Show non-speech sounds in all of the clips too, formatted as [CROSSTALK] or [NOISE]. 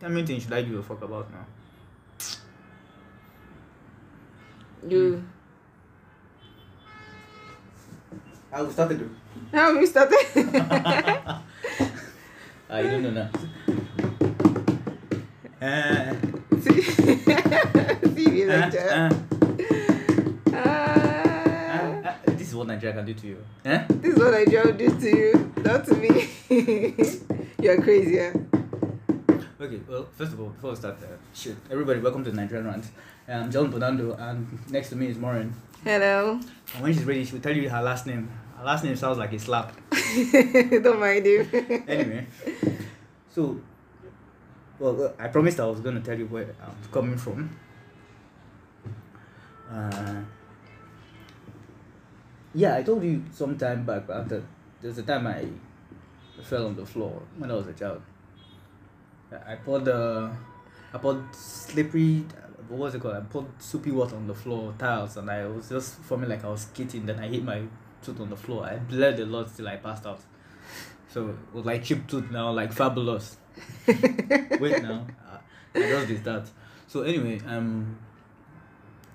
How many things should I give a fuck about now? You. I will start to do. How have [LAUGHS] you started? I don't know now. Uh, [LAUGHS] See, See, uh, like that. uh, Ah. uh, uh, this is what Nigeria can do to you. Eh? This is what Nigeria just did to you, not to me. [LAUGHS] You're crazy, yeah? Okay, well, first of all, before we start, uh, shit, everybody, welcome to the Nigerian Rant. I'm John Bonando, and next to me is Maureen. Hello. And when she's ready, she will tell you her last name. Her last name sounds like a slap. [LAUGHS] Don't mind him. [LAUGHS] Anyway, so, well, I promised I was going to tell you where I'm coming from. Uh, yeah, I told you some time back after there's a time I fell on the floor when I was a child. I I poured the I poured slippery what was it called? I poured soapy water on the floor tiles and I was just forming like I was skating then I hit my tooth on the floor. I bled a lot till I passed out. So it was like chip tooth now, like fabulous. [LAUGHS] Wait now. uh, I just did that. So anyway, um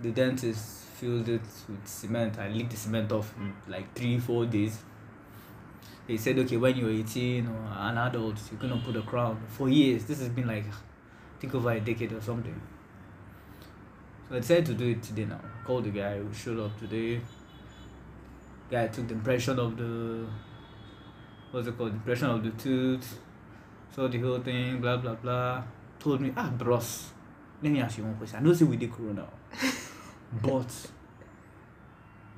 the dentist filled it with cement. I licked the cement off in like three, four days. They said, okay, when you're 18 or an adult, you're gonna put a crown. For years, this has been like, I think over a decade or something. So I decided to do it today now. Called the guy who showed up today. Guy took the impression of the, what's it called, impression of the tooth, saw the whole thing, blah blah blah. Told me, ah, bros, let me ask you one question. I know say we did corona, [LAUGHS] but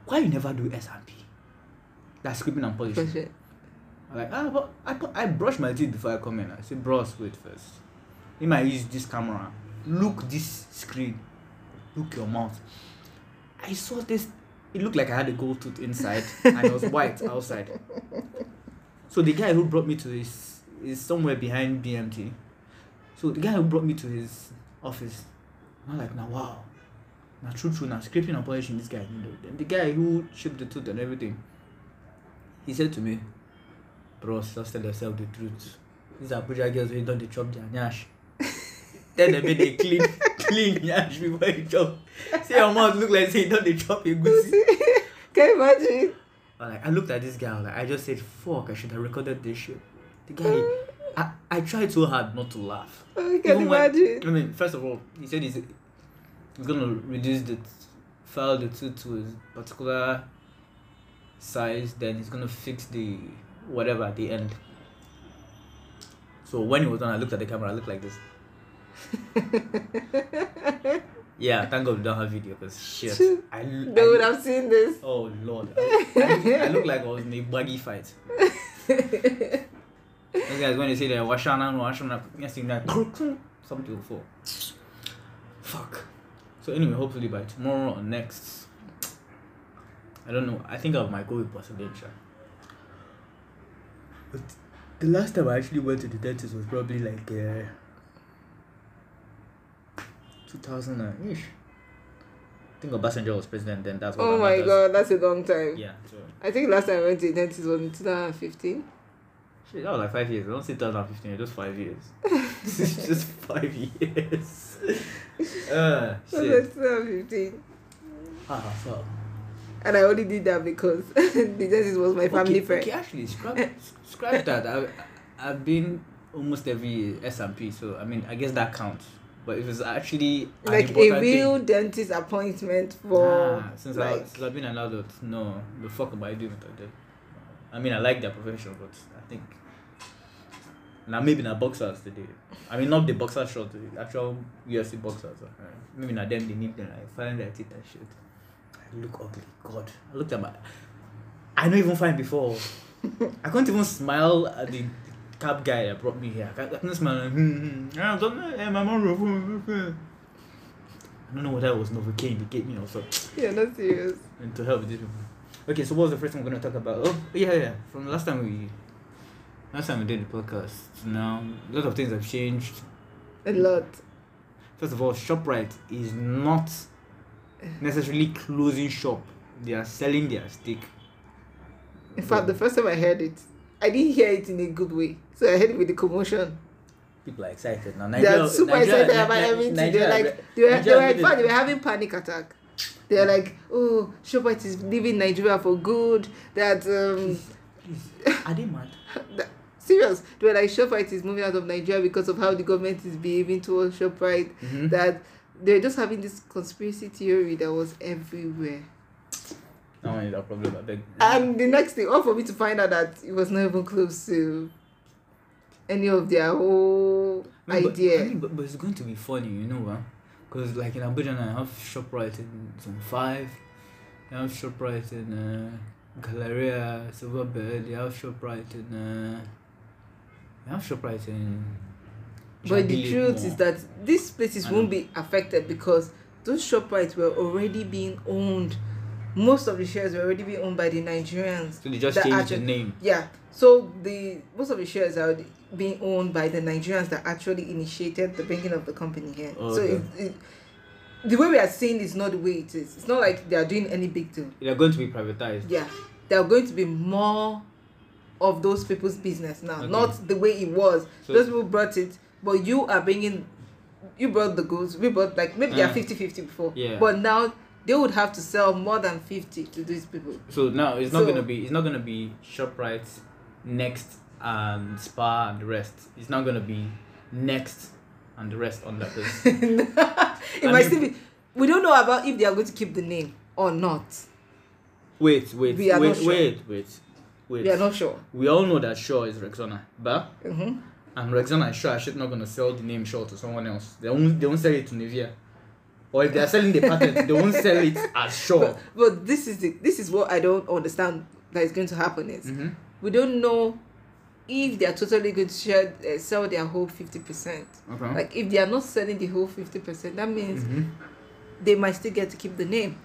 why you never do S and P? That's scripting and polishing. For sure. I'm like, ah, but I, I brush my teeth before I come in. I say, bros, wait first. He might use this camera. Look this screen. Look your mouth. I saw this. It looked like I had a gold tooth inside and it was [LAUGHS] white outside. So the guy who brought me to his is somewhere behind BMT. So the guy who brought me to his office, I'm like, now wow. Now true true now scraping and polishing this guy. You know. The guy who chipped the tooth and everything, he said to me, bros, just tell yourself the truth. These Abuja girls who don't they chop their nyash. Tell them make they clean [LAUGHS] clean nyash before you chop. See your mouth look like say don't they chop a goosey. [LAUGHS] Can you imagine? I like I looked at this guy, like I just said fuck I should have recorded this shit. The guy I, I tried so hard not to laugh. Oh, I can Even when- imagine. I mean, first of all, he said he's, he's gonna reduce the file the tooth to a particular size, then he's gonna fix the whatever at the end. So when he was done, I looked at the camera. I looked like this. [LAUGHS] yeah, thank God we don't have video because shit. I, They I- would have seen this. Oh lord, I, I, look, I look like I was in a buggy fight. [LAUGHS] Those guys when they say they're washana and washana, yes, you like something will fall. Fuck. So anyway, hopefully by tomorrow or next, I don't know. I think I might go with presidential. But the last time I actually went to the dentist was probably like uh, 2000 and ish. I think Obasanjo was president then. That's what Oh my god, that's a long time. Yeah. So I think last time I went to the dentist was in 2015. Shit, that was like five years. I don't say 2015, it's just five years. [LAUGHS] [LAUGHS] just five years. [LAUGHS] Uh, shit. 2015. Ah, fuck. And I only did that because [LAUGHS] the dentist was my family okay, friend. Okay, actually, scrap, scrap that. I, I've been almost every S and P, so I mean, I guess that counts. But if it's actually like a real thing, dentist appointment for ah, since, I since I've been an adult, no, the fuck am I doing with that? I mean, I like their profession, but I think now maybe not boxers today. I mean, not the boxer short, the actual UFC boxers. Uh, maybe not them. They need them like filing their teeth and shit. I look ugly. God, I looked at my. I don't even fine before. I can't even smile at the cab guy that brought me here. I couldn't smile. Like, hmm, hmm. I don't know. eh, my mom. I don't know what that was. Novocaine. They gave me also. you're not serious. And to help these people. Okay, so what was the first thing we're gonna talk about? Oh, yeah, yeah. From the last time we, last time we did the podcast, now a lot of things have changed. A lot. First of all, Shoprite is not necessarily closing shop. They are selling their steak. In fact, the first time I heard it, I didn't hear it in a good way. So I heard it with the commotion. people are excited now. They're Nigeria, super Nigeria- excited about Ni- everything. Nigeria- They're like, they were, they were, in fact, they were having panic attack. They're like, oh, Shoprite is leaving Nigeria for good. That um, Are they mad? [LAUGHS] that, serious. They were like, Shoprite is moving out of Nigeria because of how the government is behaving towards Shoprite. Mhm. That they're just having this conspiracy theory that was everywhere. No one is a problem. I beg. And the next thing, all for me to find out that it was not even close to any of their whole No, but- idea. I mean, but, but it's going to be funny, you know, huh? Because, like in Abuja, now, I have ShopRite in Zone 5, I have ShopRite in uh, Galleria, Silverbird, you have ShopRite in. Uh, you have ShopRite in. But the truth Mall. is that these places won't be affected because those shop rights were already being owned. Most of the shares were already being owned by the Nigerians. So they just changed the name. Yeah. So the most of the shares are being owned by the Nigerians that actually initiated the bringing of the company here. So Okay. it, it, the way we are seeing is not the way it is. It's not like they are doing any big deal. They're going to be privatized. Yeah. There are going to be more of those people's business now, Okay. not the way it was. So- those people brought it, but you are bringing, you brought the goods. We brought like maybe they are Uh, 50 50 before. yeah. But now they would have to sell more than 50 to these people. So now it's not So- gonna be it's not gonna be Shoprite, Next, and Spar and the rest. It's not gonna be Next and the rest on that [LAUGHS] list. it I might still be. We don't know about if they are going to keep the name or not. Wait, wait, We are wait, not sure. wait, wait, wait. We are not sure. We all know that Sure is Rexona, but hmm and Rexona are shit not gonna sell the name Sure to someone else. They won't they won't sell it to Nivea. Or if they are selling the patent, they won't sell it [LAUGHS] as Sure. But, but this is the this is what I don't understand that is going to happen is Mm-hmm. we don't know if they are totally going to share uh, sell their whole 50%. Okay. Like if they are not selling the whole 50%, that means Mhm. they might still get to keep the name.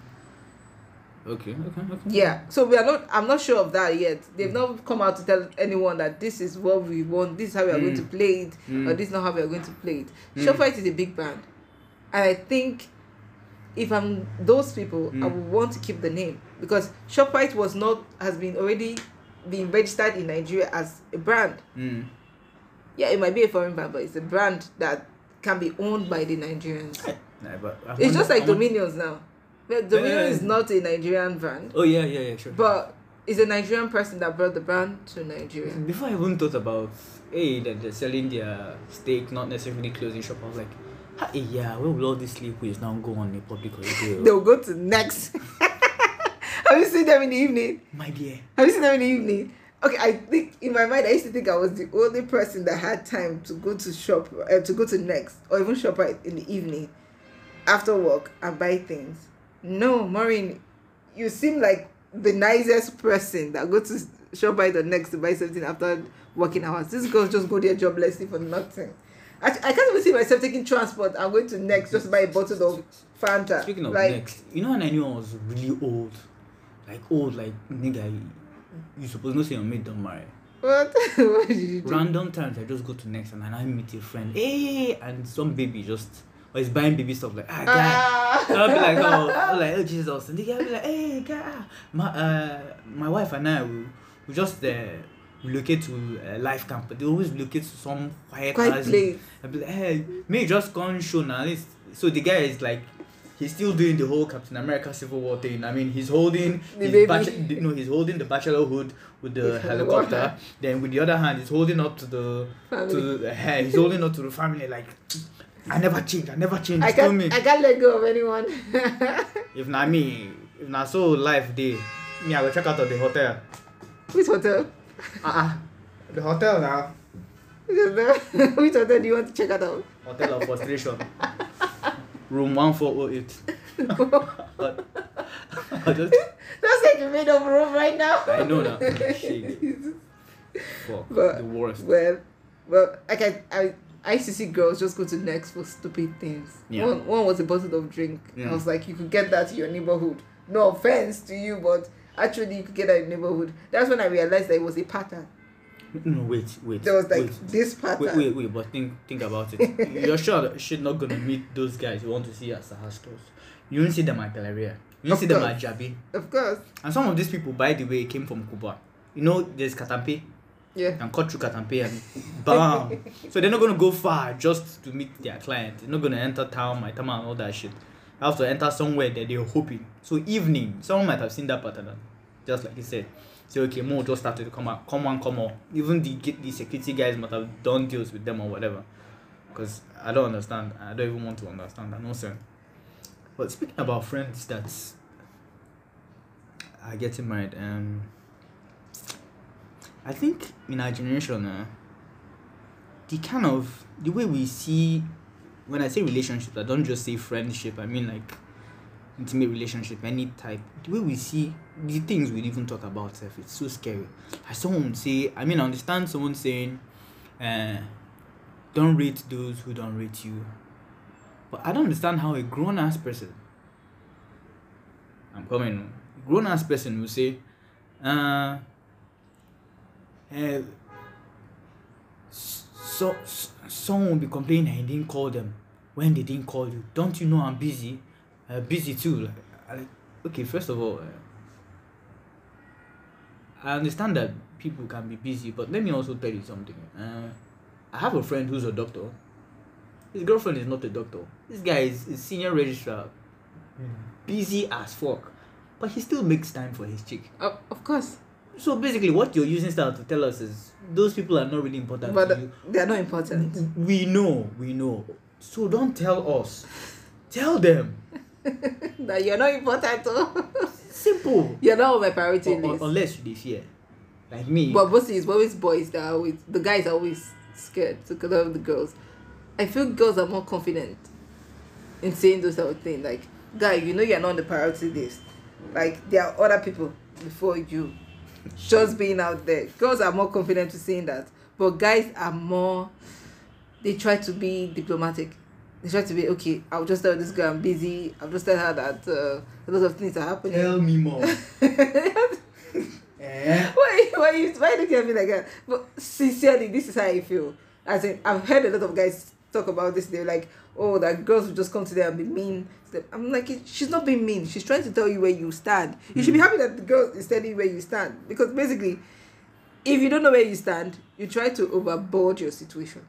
Okay, okay, okay. Yeah. So we are not I'm not sure of that yet. They've not come out to tell anyone that this is what we want, this is how we are going to Mm. play it, Mm. or this is not how we are going to play it. Mm. Shoprite is a big brand. And I think if I'm those people, I Mm. would want to keep the name because Shoprite was not has been already been registered in Nigeria as a brand. Mm. Yeah, it might be a foreign brand, but it's a brand that can be owned by the Nigerians. Nah, but It's wonder- just like Domino's now. But Domino's Yeah. is not a Nigerian brand, Oh yeah, yeah, yeah, sure. but it's a Nigerian person that brought the brand to Nigeria. Before I even thought about, hey, that they're selling their steak, not necessarily closing shop, I was like, "Ha, eh, yeah, where will all these liquids now go on a public holiday? [LAUGHS] They'll go to next. [LAUGHS] Have you seen them in the evening? My dear. Have you seen them in the evening? Okay, I think in my mind I used to think I was the only person that had time to go to shop uh, to go to next or even shop in the evening after work and buy things. No, Maureen, you seem like the nicest person that go to shop by the next to buy something after working hours. These girls just go there joblessly for nothing. I, I can't even see myself taking transport. I'm going to next just buy a bottle of Fanta. Speaking of like, next, you know when I knew I was really old? Like old, like nigga, you, you supposed to say your mate don't marry. What? [LAUGHS] what did you do? Random times I just go to next and I meet a friend, hey, and some baby just, or is buying baby stuff like, ah, guy. Ah. I'll be like, oh, like, oh Jesus. And the guy will be like, hey, guy, my, uh, my wife and I will we just uh, relocate to uh, life camp. But they always relocate to some quiet, Quiet place. I'll be like, hey, may you just come show now. So the guy is like, he's still doing the whole Captain America Civil War thing. I mean, he's holding The his bach- no, he's holding the bachelor hood with the helicopter. Then with the other hand, he's holding up to the to Family. the hair. He's holding up to the family like. I never change. I never change. I can't, me. I can't let go of anyone. [LAUGHS] If not me, if not so life day, me I will check out of the hotel. Which hotel? Uh-uh. The hotel now. [LAUGHS] Which hotel? Do you want to check out of? Hotel of frustration. Room 1408. But- [LAUGHS] I just, That's like a made up room right now. I know now. Shit. Fuck. But- the worst. Well, well, like I, I, I used to see girls just go to Next for stupid things. Yeah. One, one was a bottle of drink. Yeah. I was like, you could get that in your neighborhood. No offense to you, but actually you could get that in your neighborhood. That's when I realized that it was a pattern. No, wait, wait. There was like wait. this pattern. Wait, wait, wait, but think think about it. [LAUGHS] You're sure she's not gonna meet those guys you want to see at Sahad stores. You don't see them at Galleria. You don't Of see them course. at Jabi. Of course. And some of these people, by the way, came from Kubwa. You know, there's Katampe. Yeah. can cut through cut and and bam. so they're not gonna go far just to meet their client. They're not gonna enter town, my town and all that shit. They have to enter somewhere that they're hoping. So evening, someone might have seen that pattern, just like you said. Say okay, more just started to come out, come on, come on. Even the the security guys might have done deals with them or whatever. Because I don't understand. I don't even want to understand that nonsense. But speaking about friends that's are getting married, um I think in our generation, uh, the kind of the way we see when I say relationship, I don't just say friendship. I mean like intimate relationship, any type. The way we see the things we even talk about, self, it's so scary. As someone say, I mean, I understand someone saying, uh, "Don't rate those who don't rate you," but I don't understand how a grown ass person. I'm coming. Grown ass person will say, uh, uh, so, so someone will be complaining that he didn't call them when they didn't call you. Don't you know I'm busy? Uh, busy too. Like, like, okay, first of all, uh, I understand that people can be busy, but let me also tell you something. Uh, I have a friend who's a doctor. His girlfriend is not a doctor. This guy is a senior registrar, busy as fuck, but he still makes time for his chick. Of, of course. So basically, what you're using style to tell us is those people are not really important But to you. they're not important. We know, we know. So don't tell us. Tell them. [LAUGHS] that you're not important. Simple. you're not on my priority Or- or- list. unless they fear. Like me. But mostly it's always boys that are always the guys are always scared to with the girls. I feel girls are more confident in saying those type of things. Like, guy, you know you're not on the priority list. Like there are other people before you. Just being out there. Girls are more confident to saying that. But guys are more they try to be diplomatic. They try to be okay, I'll just tell this girl I'm busy. I'll just tell her that uh, a lot of things are happening. Tell me more. [LAUGHS] eh? why why you why you look at me like that but sincerely this is how i feel as in i've heard a lot of guys talk about this they're like oh that girls will just come to them and be mean i'm like she's not being mean she's trying to tell you where you stand you should be hmm. happy that the girl is telling you where you stand because basically if you don't know where you stand you try to overboard your situation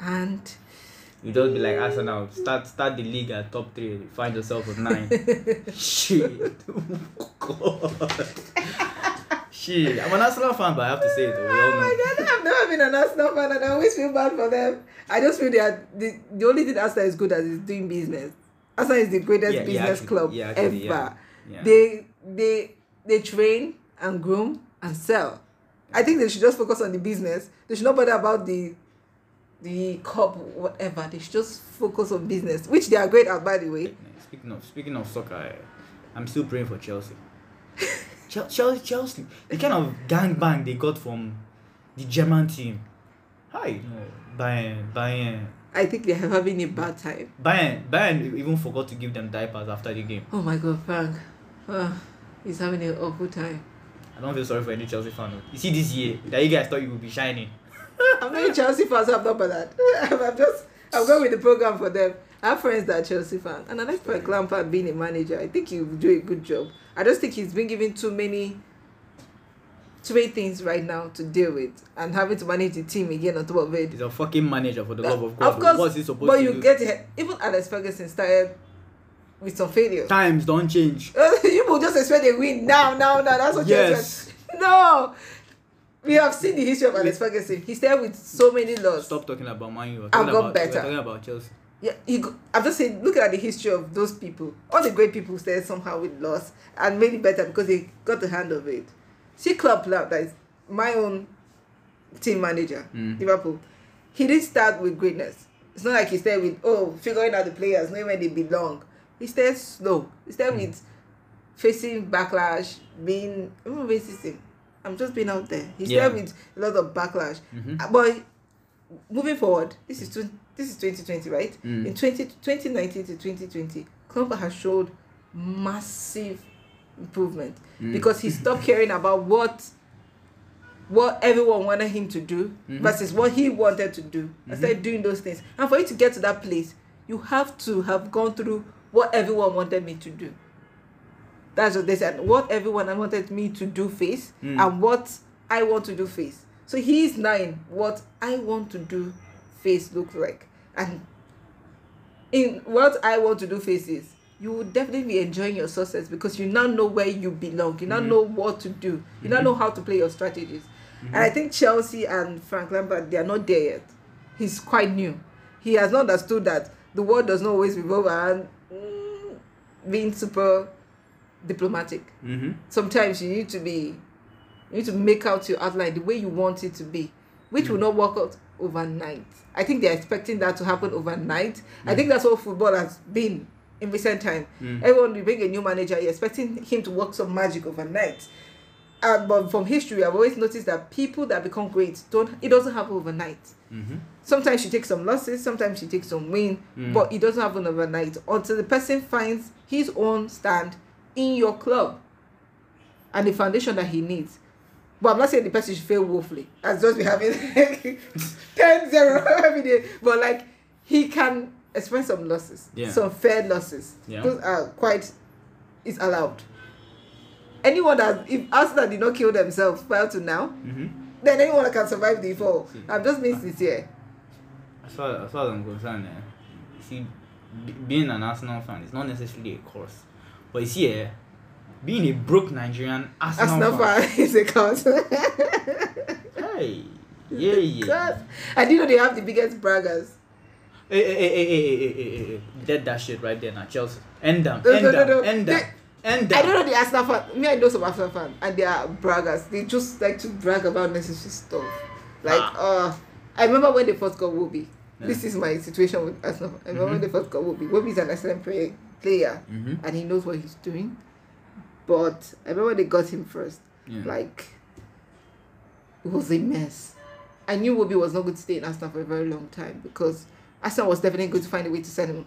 and You just be like Arsenal. Start start the league at top three. Find yourself at nine. [LAUGHS] Shit. [LAUGHS] Oh, God. [LAUGHS] Shit. I'm an Arsenal fan, but I have to say it. We all Oh know. my god, I've never been an Arsenal fan and I always feel bad for them. I just feel they are the, the only thing Arsenal is good at is doing business. Arsenal is the greatest Yeah, yeah, business actually, club yeah, ever. actually, yeah, yeah. They they they train and groom and sell. I think they should just focus on the business. They should not bother about the the cup whatever. They should just focus on business, which they are great at by the way. Speaking of speaking of soccer, I, I'm still praying for Chelsea. [LAUGHS] Chel- Chelsea, Chelsea, the kind of gangbang they got from the German team. Hi, no, Bayern, Bayern, I think they are having a bad time. Bayern, Bayern even forgot to give them diapers after the game. Oh my god, Frank. Uh, he's having an awful time. I don't feel sorry for any Chelsea fan. You see this year that you guys thought you would be shining. I'm not a Chelsea fan, so I'm not bothered. I'm just, I'm going with the program for them. I have friends that are Chelsea fans, and I like Frank Lampard being a manager. I think he will do a good job. I just think he's been given too many, too many things right now to deal with, and having to manage the team again on top of it. He's a fucking manager for the love of God. Of course, What's he supposed but to you do? get it. Even Alex Ferguson started with some failure. Times don't change. [LAUGHS] you will just expect a win now, now, now. That's what Yes. you [LAUGHS] expect. No. We have seen the history of Alex Ferguson. He started with so many losses. Stop talking about Man U. I've talking got about, better. We're talking about Chelsea. Yeah, you go, I'm just saying, look at the history of those people. All the great people started somehow with loss and made it better because they got the hand of it. See Klopp Klopp, that is my own team manager, Mm. Liverpool. He didn't start with greatness. It's not like he started with, oh, figuring out the players, knowing where they belong. He started slow. He started with facing backlash, being, not racism. I'm just being out there. He started Yeah. with a lot of backlash. Mhm. Uh, But moving forward, this is 20, this is 2020, right? Mm. In 20, 2019 to 2020, Klopp has showed massive improvement Mm. because he stopped [LAUGHS] caring about what what everyone wanted him to do Mhm. versus what he wanted to do and started doing those things. And for you to get to that place, you have to have gone through what everyone wanted me to do. That's what they said. What everyone wanted me to do face Mm. and what I want to do face. So he's nine. What I want to do face looks like. And in what I want to do face is, you will definitely be enjoying your success because you now know where you belong. You now Mhm. know what to do. You now Mhm. know how to play your strategies. And I think Chelsea and Frank Lampard, they are not there yet. He's quite new. He has not understood that the world does not always revolve around mm, being super diplomatic. Mm-hmm. Sometimes you need to be, you need to make out your outline the way you want it to be, which will not work out overnight. I think they're expecting that to happen overnight. I think that's what football has been in recent time. Mm. Everyone, you bring a new manager, you're expecting him to work some magic overnight. Uh, but from history, I've always noticed that people that become great don't. It doesn't happen overnight. Mm-hmm. Sometimes you takes some losses, sometimes you takes some win, Mm. but it doesn't happen overnight until the person finds his own stand in your club and the foundation that he needs. But I'm not saying the person should fail woefully. As just be having [LAUGHS] 10 0 [LAUGHS] every day. But like he can experience some losses. Yeah. Some fair losses. Yeah. Those are quite is allowed. Anyone that if Arsenal did not kill themselves prior to now, Mm-hmm. then anyone that can survive the fall. I'm just being sincere. As far, as far as I'm concerned, eh, see, b- being an Arsenal fan is not necessarily a curse. But you see, eh, being a broke Nigerian Arsenal, Arsenal fan, is a cause. hey, yeah, yeah. I didn't know they have the biggest braggers. Hey, hey, hey, hey, hey, hey, hey, hey. Dead that shit right there now, Chelsea. End them, end no, them, no, no, end them. And I don't know the Arsenal fan. Me, I know some Arsenal fan, and they are braggers. They just like to brag about necessary stuff. Like, ah. uh, I remember when they first got Iwobi. Yeah. This is my situation with Arsenal. I remember mm-hmm. when they first got Iwobi? Iwobi is an excellent player, mm-hmm. and he knows what he's doing. But I remember they got him first. Yeah. Like, it was a mess. I knew Iwobi was not going to stay in Arsenal for a very long time because Arsenal was definitely going to find a way to sell him.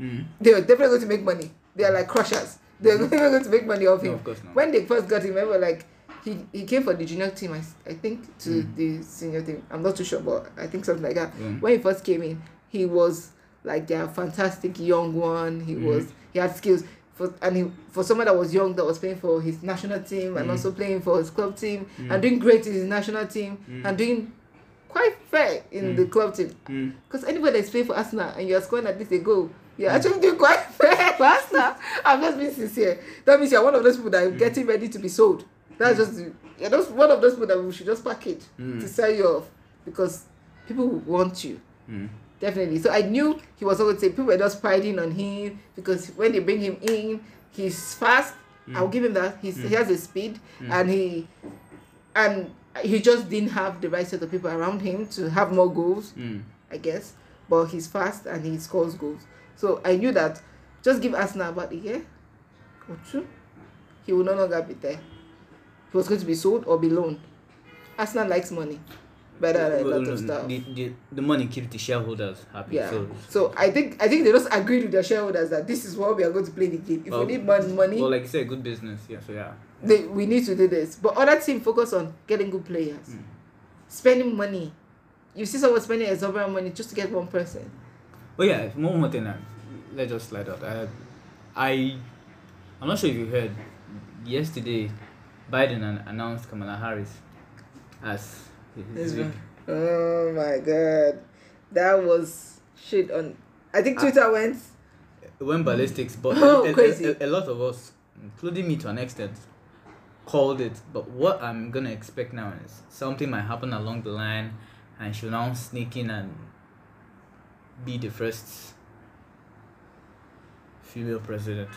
mm-hmm. They were definitely going to make money. They are like crushers. They're definitely going to make money off No, him. of course not. When they first got him, remember, like, he, he came for the junior team, I, I think, to Mm. the senior team. I'm not too sure, but I think something like that. Yeah. When he first came in, he was like their fantastic young one. He Mhm. was, he had skills. For, and he, for someone that was young, that was playing for his national team and Mm. also playing for his club team Mm. and doing great in his national team Mm. and doing quite fair in Mm. the club team. Mm. Because anybody that's playing for Arsenal and you're scoring at least a goal, you're actually doing quite [LAUGHS] fair for Arsenal. I'm just being sincere. That means you're one of those people that are getting ready to be sold. That's just you're just one of those people that we should just package Mm. to sell you off because people want you. Mm. Definitely. So I knew he was going to say people were just priding on him because when they bring him in, he's fast. I'll give him that. He's, He has a speed and he and he just didn't have the right set of people around him to have more goals. Mm. I guess. But he's fast and he scores goals. So I knew that just give Arsenal about a year or two, he will no longer be there. He was going to be sold or be loaned. Arsenal likes money better than a Well, lot of stuff. The, the, the money keeps the shareholders happy. Yeah. So, So I think I think they just agreed with their shareholders that this is what we are going to play the game. If Well, we need mon- money, well, like you said, good business. Yeah. So yeah. they, we need to do this. But other team focus on getting good players, Mm. spending money. You see someone spending exorbitant money just to get one person. But yeah, one more thing. Uh, let's just slide out. Uh, I, I'm not sure if you heard. Yesterday, Biden announced Kamala Harris as his Oh my god, that was shit on. I think Ah. Twitter went. It went ballistics, but [LAUGHS] Oh, a, a- crazy. A, a lot of us, including me to an extent, called it. But what I'm gonna expect now is something might happen along the line, and she'll now sneak in and be the first female president.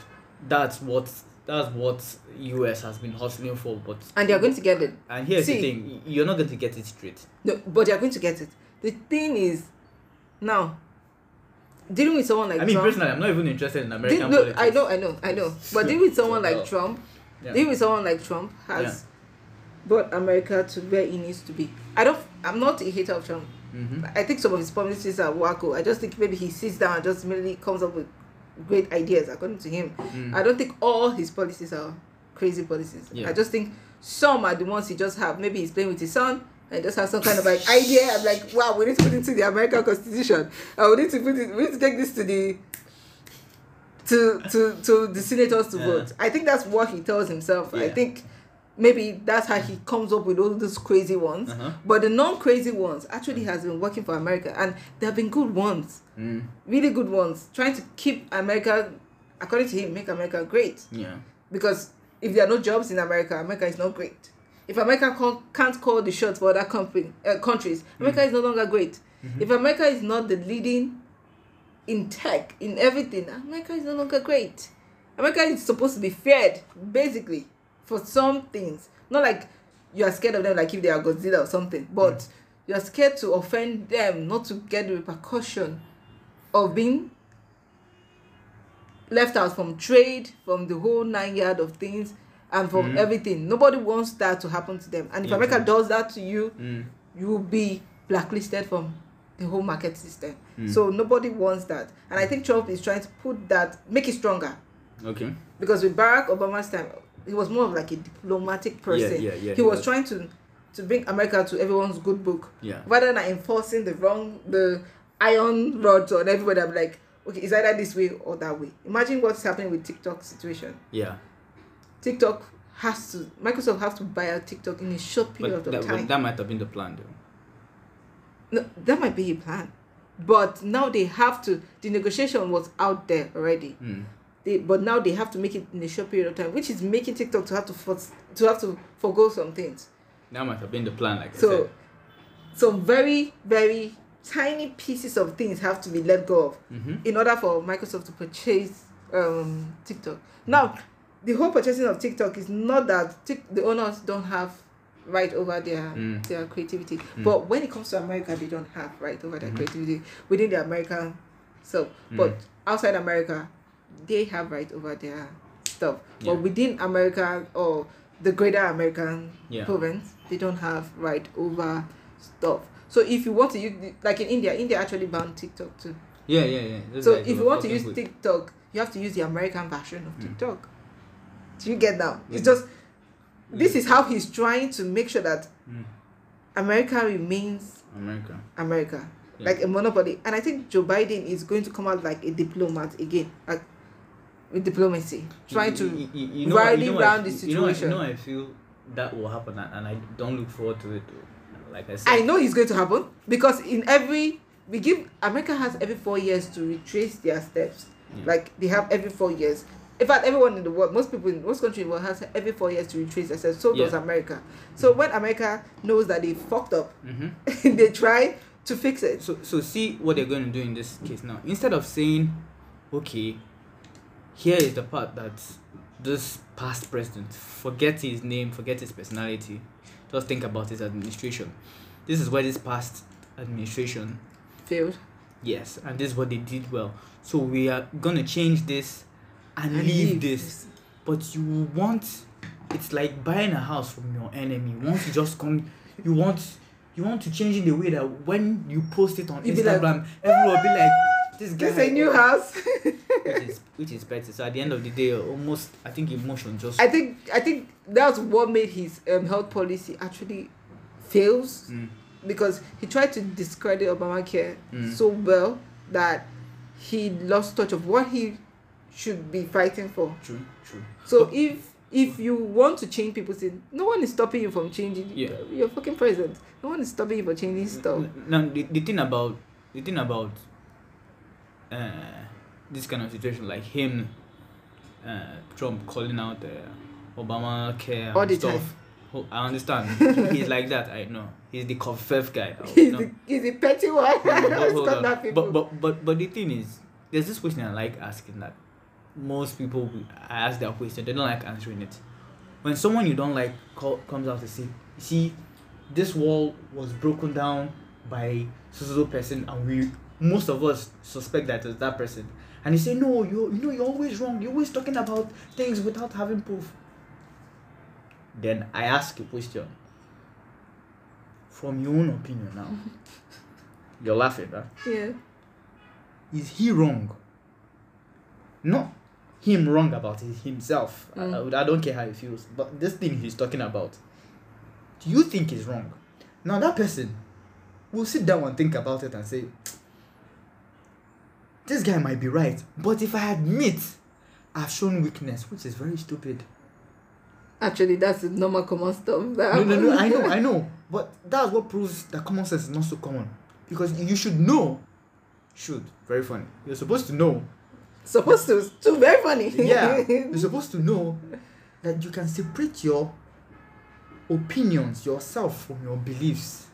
That's what that's what US has been hustling for. But And they're going to get it. and here's See. the thing: you're not going to get it straight. No, but they're going to get it. The thing is, now, dealing with someone like I mean, Trump. personally, I'm not even interested in American deal- no, politics. I know, I know, I know. But dealing with someone like Trump, Yeah. dealing with someone like Trump has brought America to where it needs to be. I don't. I'm not a hater of Trump. Mhm. I think some of his policies are wacko. I just think maybe he sits down and just immediately comes up with great ideas according to him. Mm. I don't think all his policies are crazy policies. Yeah. I just think some are the ones he just have. Maybe he's playing with his son and just have some kind of like idea. I'm like, wow, we need to put it into the American Constitution. And we need to put it. We need to take this to the to to to the senators to Yeah. vote. I think that's what he tells himself. I think maybe that's how he comes up with all those crazy ones. Uh-huh. But the non-crazy ones actually has been working for America, and there have been good ones, Mm. really good ones, trying to keep America, according to him, make America great. Yeah. Because if there are no jobs in America, America is not great. If America can't call the shots for other company, uh, countries, America is no longer great. If America is not the leading in tech, in everything, America is no longer great. America is supposed to be feared, basically, for some things. Not like you are scared of them, like if they are Godzilla or something, but you are scared to offend them, not to get the repercussion of being left out from trade, from the whole nine yard of things, and from Mhm. everything. Nobody wants that to happen to them. And if Yeah, America does that to you, Mm. you will be blacklisted from the whole market system. Mm. So nobody wants that. And I think Trump is trying to put that, make it stronger. Okay. Because with Barack Obama's time, he was more of like a diplomatic person. yeah, yeah, he he was was. trying to to bring America to everyone's good book Yeah. rather than enforcing the wrong the iron rods on everybody. I'm like, okay, it's either this way or that way. Imagine what's happening with TikTok situation. Yeah. TikTok has to Microsoft has to buy out TikTok in a short period But that, of time. but that might have been the plan, though. no, that might be a plan. But now they have to the negotiation was out there already. Mm. They, but now they have to make it in a short period of time, which is making TikTok to have to for, to have to forego some things. That might have been the plan, like I So said. some very, very tiny pieces of things have to be let go of Mm-hmm. in order for Microsoft to purchase um, TikTok. Now, the whole purchasing of TikTok is not that the owners don't have right over their Mm. their creativity, Mm. but when it comes to America, they don't have right over their Mhm. creativity within the American. So, Mm. but outside America, they have right over their stuff. Yeah. But within America or the greater American Yeah. province, they don't have right over stuff. So if you want to use, like in India, India actually banned TikTok too. Yeah, yeah, yeah. Those So if you want to use good. TikTok, you have to use the American version of Mm. TikTok. Do you get now? It's Mm. just this is how he's trying to make sure that Mm. America remains America. America, Yeah. like a monopoly. And I think Joe Biden is going to come out like a diplomat again, like with diplomacy, trying to You- you- you know rally you know what I the feel- you know what- situation. You know, I feel that will happen, and and I don't look forward to it. Though. Like I said, I know it's going to happen because in every we give America has every four years to retrace their steps. Yeah. Like they have every four years. In fact, everyone in the world, most people in most countries in the world has every four years to retrace their steps. So does America. So when America knows that they fucked up, Mm-hmm. [LAUGHS] they try to fix it. So so see what they're going to do in this case now. Instead of saying, okay, here is the part that this past president forget his name, forget his personality, just think about his administration. This is where this past administration Failed. Yes, and this is what they did well. So we are gonna change this and, And leave leave this. But you want it's like buying a house from your enemy. You just come you want you want to change in the way that when you post it on You'd be like, Instagram, everyone will be like this guy This a new house. [LAUGHS] which is which is better. So at the end of the day, almost I think emotion just I think I think that's what made his um, health policy actually fails Mm, because he tried to discredit Obamacare Mm. so well that he lost touch of what he should be fighting for. true, true. So But- if if you want to change people's thing, no one is stopping you from changing. Yeah. You're fucking president. No one is stopping you from changing stuff. Now the, the thing about the thing about uh, this kind of situation, like him, uh, Trump calling out uh, Obama care All and the stuff. time. Oh, I understand. [LAUGHS] he's like that. I know. He's the confirmed guy. I He's know. the, he's the petty one. Hold on, hold [LAUGHS] on. But but but but the thing is, there's this question I like asking that most people I ask that question they don't like answering it. When someone you don't like call, comes out to say, see, this wall was broken down by so so person, and we most of us suspect that it's that person, and you say no, you you know you're always wrong. You're always talking about things without having proof. Then I ask a question. From your own opinion now, [LAUGHS] you're laughing, right? yeah. is he wrong? Not him wrong about it himself. I- Mm. I, I don't care how he feels, but this thing he's talking about, do you think is wrong? Now that person will sit down and think about it and say, this guy might be right, but if I admit I've shown weakness, which is very stupid, Actually, that's normal common stuff. No, no, no. I know, I know. But that's what proves that common sense is not so common. Because you should know. Should very funny. You're supposed to know. Supposed to. Too very funny. Yeah, you're [LAUGHS] supposed to know that you can separate your opinions yourself from your beliefs.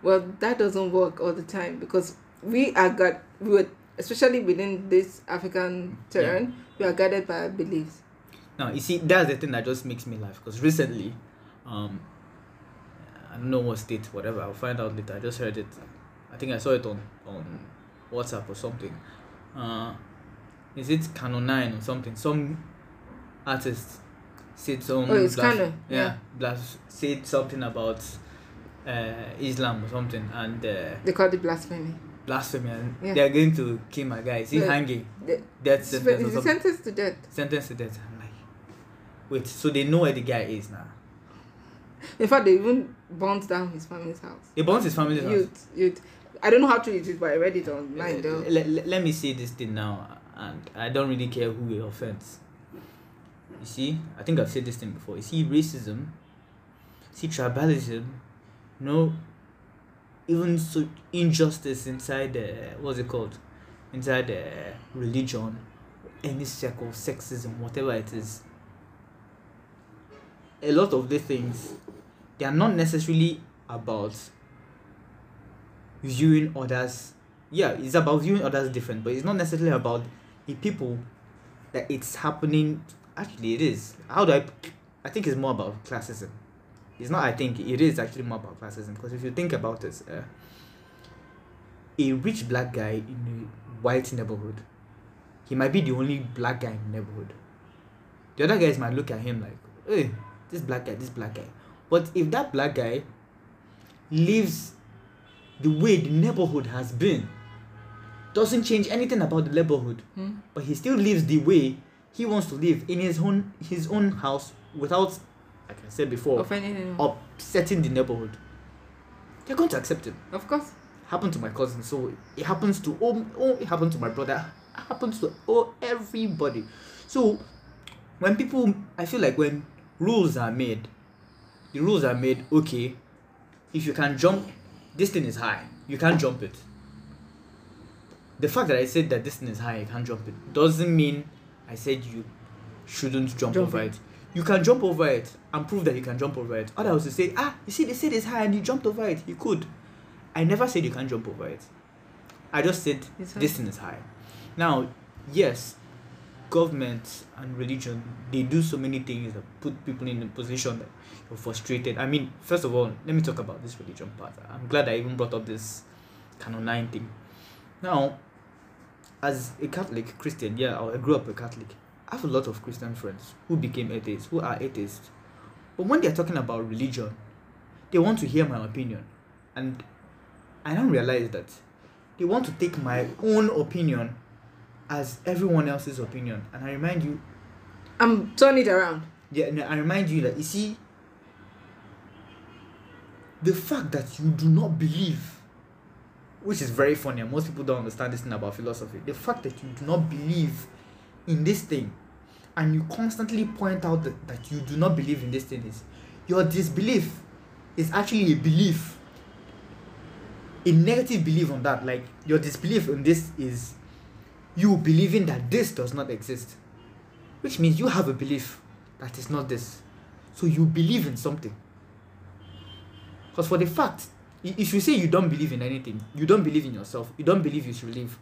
well, that doesn't work all the time because we are got we were especially within this African terrain, we are guided by beliefs. Now, you see, that's the thing that just makes me laugh. Because recently, um, I don't know what state, whatever. I'll find out later. I just heard it. I think I saw it on on WhatsApp or something. Uh, is it Kano Nine or something? Some artist said some. Oh, it's blas- Kano, Yeah, yeah. blas- said something about uh, Islam or something, and uh, They called it blasphemy. Blasphemy, and Yeah. they are going to kill my guy. Is he hanging? The, Death sentence or something? sentenced to death. Sentence to death. I'm like, wait. So they know where the guy is now. In fact, they even burnt down his family's house. They burnt his family's house. Youth. I don't know how true it is, but I read it online though. let, let, let me say this thing now, and I don't really care who it offends. You see, I think I've said this thing before. You see, racism, see, tribalism, no, even so injustice inside the what's it called, inside the religion, any circle, sexism, whatever it is. A lot of the things, they are not necessarily about viewing others. Yeah it's about viewing others different but it's not necessarily about the people that it's happening. Actually it is. How do i i think it's more about classism it's not i think it is actually more about classism because if you think about this uh, a rich black guy in a white neighborhood he might be the only black guy in the neighborhood the other guys might look at him like hey this black guy this black guy but if that black guy lives the way the neighborhood has been doesn't change anything about the neighborhood Hmm? but he still lives the way he wants to live in his own his own house without like i said before upsetting the neighborhood. They're going to accept him Of course. happened to my cousin so it happens to oh, oh it happened to my brother. It happens to oh everybody. So when people i feel like when rules are made the rules are made okay if you can jump this thing is high you can't jump it. The fact that i said that this thing is high you can't jump it doesn't mean i said you shouldn't jump, Jump over it. it you can jump over it and prove that you can jump over it others will say ah you see they said it's high and you jumped over it you could I never said you can't jump over it. I just said this thing is high. Now, yes, government and religion they do so many things that put people in a position that you're frustrated. I mean, first of all, let me talk about this religion part. I'm glad I even brought up this Kano nine thing. Now, as a Catholic Christian, yeah, I grew up a Catholic. I have a lot of Christian friends who became atheists, who are atheists. But when they're talking about religion, they want to hear my opinion. And I now realize that they want to take my own opinion as everyone else's opinion. And I remind you, I'm turning it around. yeah, and I remind you that you see, the fact that you do not believe, which is very funny, and most people don't understand this thing about philosophy. The fact that you do not believe in this thing, and you constantly point out that, that you do not believe in this thing is your disbelief is actually a belief a negative belief on that. Like your disbelief in this is you believing that this does not exist which means you have a belief that is not this. So you believe in something. Because for the fact if you say you don't believe in anything you don't believe in yourself you don't believe you should live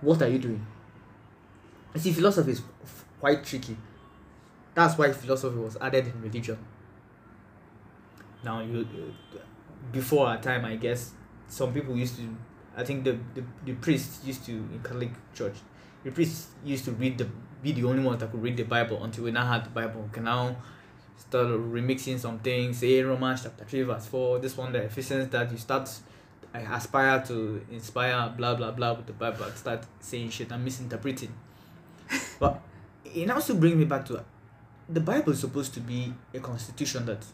what are you doing? You see philosophy is quite tricky. That's why philosophy was added in religion. Now you before our time i guess some people used to i think the the, the priests used to in catholic church the priests used to read the be the only ones that could read the bible until we now had the bible. We can now start remixing some things say romans chapter 3 verse 4 this one the ephesians that you start I aspire to inspire blah blah blah with the bible start saying shit and misinterpreting. [LAUGHS] But it also brings me back to the bible is supposed to be a constitution that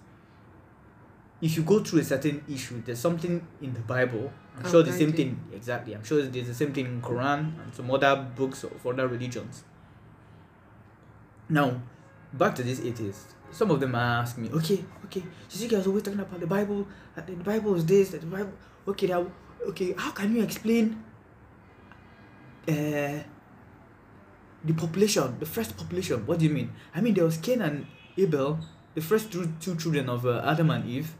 if you go through a certain issue there's something in the bible i'm I'll sure the same thing exactly i'm sure there's the same thing in quran and some other books of other religions now back to this atheist. Some of them are asking me, okay, okay, so you guys always talking about the Bible, that the Bible is this, that the Bible, okay, that, okay, how can you explain uh, the population, the first population? What do you mean? I mean, there was Cain and Abel, the first two, two children of uh, Adam and Eve.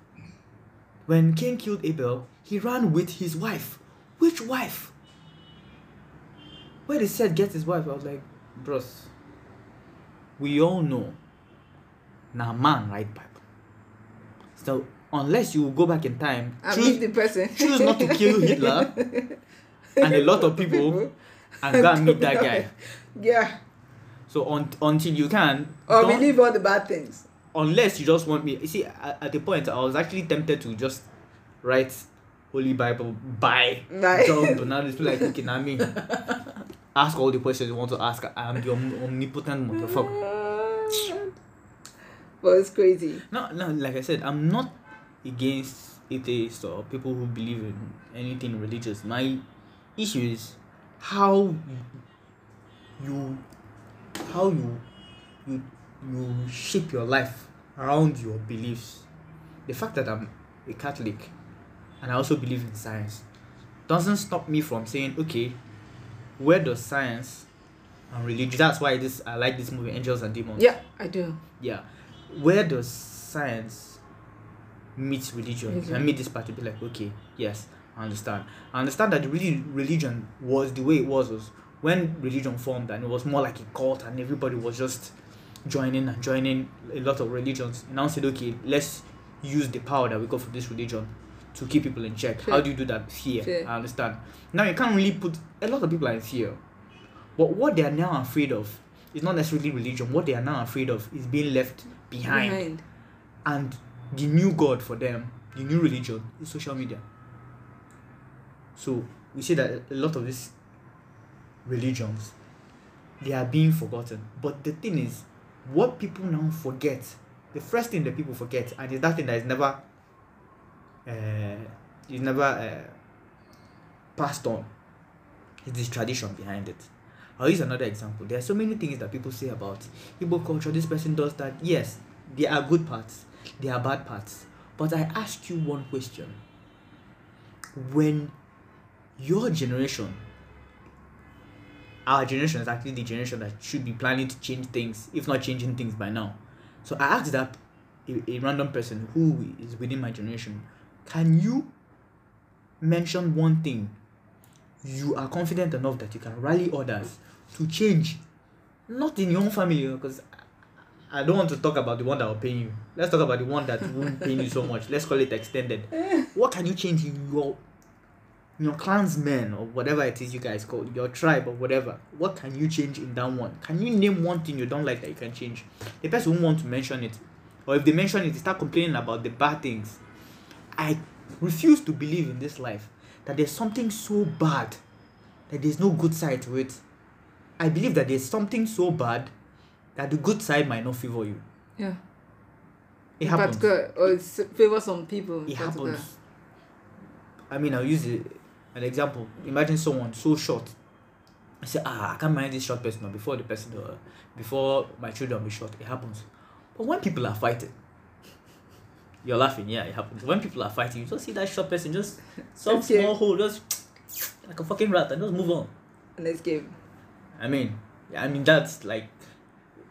When Cain killed Abel, he ran with his wife. Which wife? Where they said get his wife, I was like, bros, we all know now man write Bible. So unless you go back in time, I choose, the person. choose not to kill Hitler [LAUGHS] and a lot of people [LAUGHS] and go and meet that guy. Yeah. So on, until you can, Or believe all the bad things. unless you just want me. You see, at, at the point I was actually tempted to just write Holy Bible by Right. John [LAUGHS] Donald. It's like okay, now me. Ask all the questions you want to ask. I'm the om- omnipotent motherfucker. [LAUGHS] But it's crazy. No, no, like I said, I'm not against atheists or people who believe in anything religious. My issue is how you how you you you shape your life around your beliefs. The fact that I'm a Catholic and I also believe in science doesn't stop me from saying, okay, where does science and religion that's why this I like this movie Angels and Demons Yeah, I do. yeah where does science meet religion Religion. and meet this part to be like okay yes i understand i understand that really religion was the way it was was when religion formed and it was more like a cult and everybody was just joining and joining a lot of religions and now said okay let's use the power that we got from this religion to keep people in check how do you do that fear i understand now you can't really put a lot of people are in fear but what they are now afraid of is not necessarily religion. What they are now afraid of is being left behind. Behind. And the new God for them, the new religion, is social media. So we see that a lot of these religions, they are being forgotten. But the thing is, what people now forget, the first thing that people forget, and is that thing that is never, uh, is never uh, passed on, is this tradition behind it. I'll use another example. There are so many things that people say about Igbo culture. This person does that. Yes, there are good parts, there are bad parts. But I ask you one question. When your generation, our generation is actually the generation that should be planning to change things, if not changing things by now. So I asked that a, a random person who is within my generation, can you mention one thing you are confident enough that you can rally others to change not in your own family because I don't want to talk about the one that will pay you. Let's talk about the one that won't pay you so much. Let's call it extended. What can you change in your in your clansmen or whatever it is you guys call it, your tribe or whatever? What can you change in that one? Can you name one thing you don't like that you can change? The person won't want to mention it. Or if they mention it, they start complaining about the bad things. I refuse to believe in this life that there's something so bad that there's no good side to it. I believe that there's something so bad that the good side might not favor you. Yeah. It happens. Particular, or oh, it's favor some people. It particular. Uh, happens. I mean, I'll use a, an example. Imagine someone so short. I say, ah, I can't marry this short person or before the person, uh, before my children be short. It happens. But when people are fighting, you're laughing, yeah, it happens. When people are fighting, you just see that short person just some Okay. small hole, just [TSK] like a fucking rat, and just move on. Next game. I mean, yeah, I mean that's like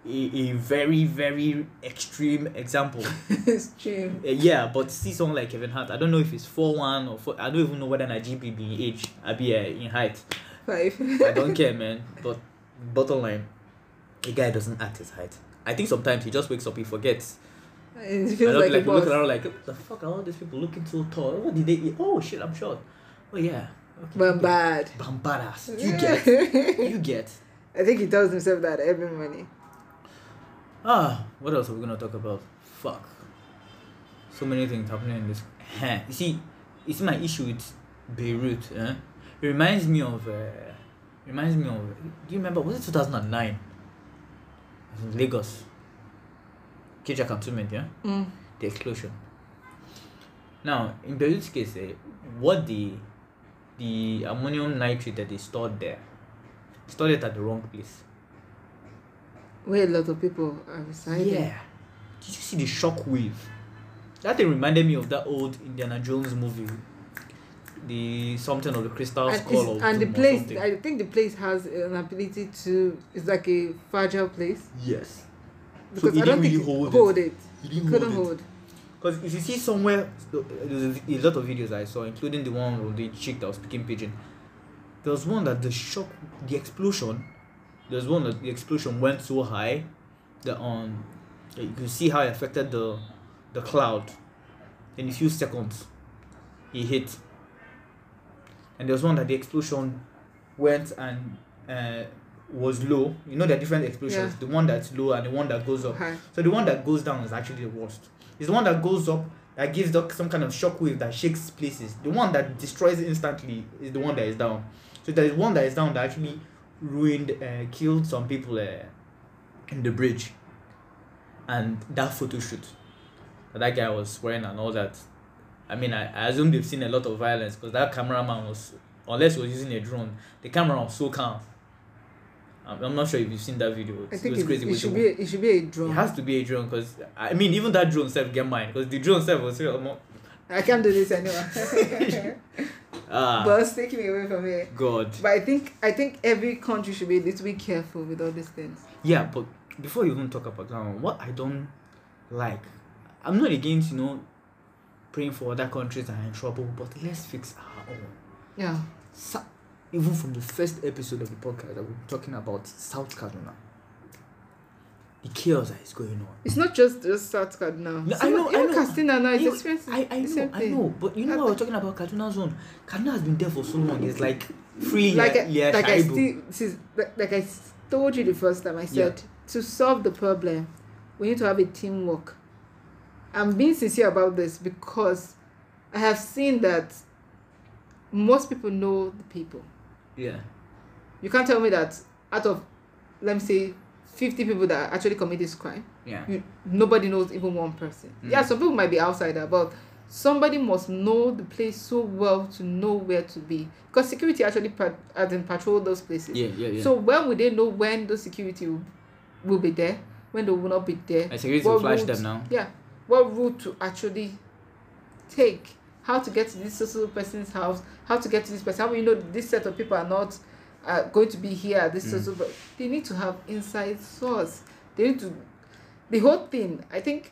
a, a very very extreme example. [LAUGHS] it's true. Uh, yeah, but see someone like Kevin Hart, I don't know if he's four one or four. I don't even know whether Najib be in age. I be uh, in height. Five. I don't care, [LAUGHS] man. But bottom line, the guy doesn't act his height. I think sometimes he just wakes up, he forgets. it feels don't like, like a looking boss. around like, what the fuck are all these people looking so tall? What did they eat? Oh shit, I'm short. Oh yeah. Okay, I'm Bambadas. You [LAUGHS] get. you get. I think he tells himself that every morning. Ah, what else are we gonna talk about? Fuck. So many things happening in this. Heh. You see, it's my issue with Beirut. Eh? It reminds me of. Uh, reminds me of. Do you remember? Was it two thousand and nine? In Lagos. Ikeja cantonment, yeah. Mm. The explosion. Now, in Beirut's case, eh, what the the ammonium nitrate that they stored there, stored it at the wrong place. Where a lot of people are residing. Yeah. Did you see the shock wave? That thing reminded me of that old Indiana Jones movie. The something of the crystal And, skull of and the place. I think the place has an ability to, it's like a fragile place. yes. Because he I don't didn't think really it hold it. it. He It didn't couldn't hold it. Because if you see somewhere, there's a, a lot of videos I saw, including the one of the chick that was speaking pidgin. There was one that the shock, the explosion, there was one that the explosion went so high that um, that you can see how it affected the, the cloud. In a few seconds, he hit. And there's one that the explosion went and uh, was low. You know, there are different explosions. Yeah. The one that's low and the one that goes up. High. So the one that goes down is actually the worst. It's the one that goes up that gives the, some kind of shockwave that shakes places. The one that destroys instantly is the one that is down. So there is one that is down that actually ruined, uh, killed some people uh, in the bridge. And that photo shoot that that guy was wearing and all that. I mean, I, I assume they've seen a lot of violence because that cameraman was, unless he was using a drone, the camera was so calm. I'm, I'm not sure if you've seen that video. I think it it, crazy. it should be a, it should be a drone. it has to be a drone because I mean even that drone self get mine because the drone self was real I can't do this anymore. [LAUGHS] [LAUGHS] ah but it's taking me away from here. God But I think I think every country should be a little bit careful with all these things. yeah but before you even talk about that one what I don't like I'm not against you know praying for other countries that are in trouble but let's fix our own Yeah. Sa- even from the first episode of the podcast I we're talking about South Kaduna the chaos that is going on It's not just just South Kaduna. No, I Some- know, I even know. Katsina now is You- experiencing I, I the know, same I know, but you know I what we're talking about Kaduna zone. Kaduna has been there for so long. It's like free like I, yeah, like I still this is like, like I told you the first time I said to solve the problem we need to have a teamwork. I'm being sincere about this because I have seen that most people know the people. Yeah, You can't tell me that out of let me say 50 people that actually commit this crime, yeah, you, nobody knows even one person. Mm. Yeah, some people might be outsider, but somebody must know the place so well to know where to be. Because security actually pat- as in patrol those places. yeah, yeah, yeah. So when would they know when those security will, will be there, when they will not be there? and security will flash route- them now. Yeah, what route to actually take? How to get to this social person's house? How to get to this person? How will you know this set of people are not uh, going to be here? This Mm. but they need to have inside source. They need to. The whole thing, I think.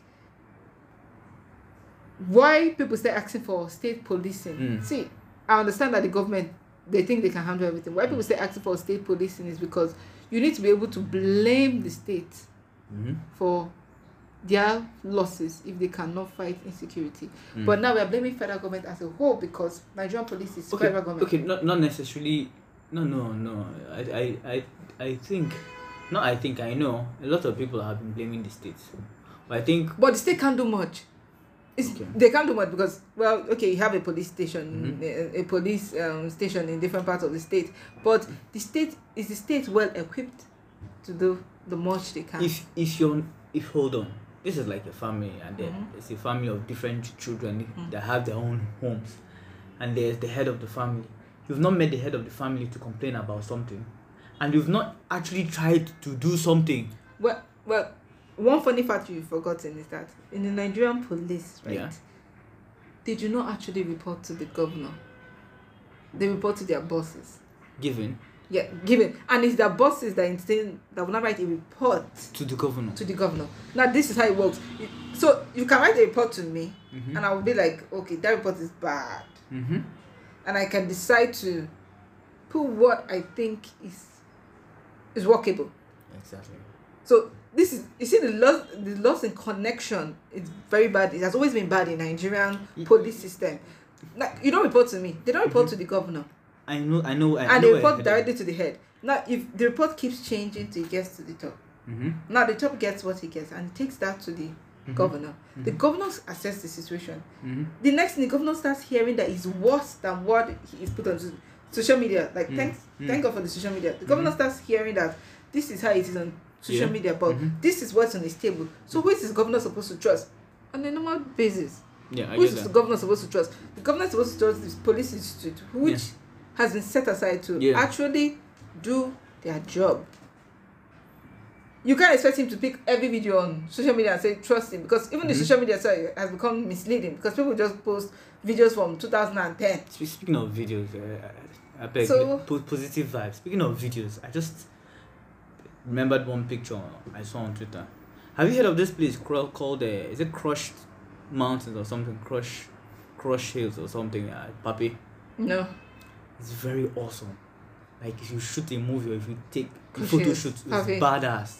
Why people start asking for state policing? Mm. See, I understand that the government they think they can handle everything. Why people start asking for state policing is because you need to be able to blame the state Mm-hmm. for their losses if they cannot fight insecurity. Mm. But now we are blaming federal government as a whole because Nigerian police is okay, federal government. okay, not not necessarily. No, no, no. I, I, I, I think, no, I think I know a lot of people have been blaming the states, but I think But the state can't do much. It's, Okay. They can't do much because well, okay, you have a police station, Mhm. a, a police um, station in different parts of the state, but the state is the state well equipped to do the much they can. if if you're if hold on this is like a family and then Mhm. it's a family of different children Mhm. that have their own homes and there's the head of the family you've not met the head of the family to complain about something and you've not actually tried to do something Well, well, one funny fact you've forgotten is that in the Nigerian police, right, Yeah. they do not actually report to the governor. They report to their bosses. given Yeah, given, and it's their bosses that insist that will not write a report to the governor to the governor. Now, this is how it works. So you can write a report to me, mm-hmm. and I will be like, okay, that report is bad, Mm-hmm. And I can decide to put what I think is is workable. exactly So this is you see the loss the loss in connection is very bad. It has always been bad in Nigerian police system. Like you don't report to me. They don't report to the governor, i know i know I and know they report directly to the head. Now, if the report keeps changing till it gets to the top, mm-hmm. now the top gets what he gets and takes that to the Mm-hmm. governor. The Mhm. governor assess the situation. Mm-hmm. The next thing the governor starts hearing that is worse than what he is put on social media. Like mm-hmm. thanks, mm-hmm. thank God for the social media. The governor starts hearing that this is how it is on social Yeah. media, but this is what's on his table. So who is this governor supposed to trust? On a normal basis. yeah i Who get the governor supposed to trust? The governor is supposed to trust this police institute, which Yeah. has been set aside to Yeah. actually do their job. You can't expect him to pick every video on social media and say trust him because even the Mhm. social media side has become misleading because people just post videos from 2010 Speaking of videos, uh, I, beg So- po- positive vibes. Speaking of videos, I just remembered one picture I saw on Twitter. Have you heard of this place called uh, is it Crushed Mountains or something? Crush, Crush Hills or something? Uh, Papi, no it's very awesome. Like if you shoot a movie or if you take a photo shoot, it's badass.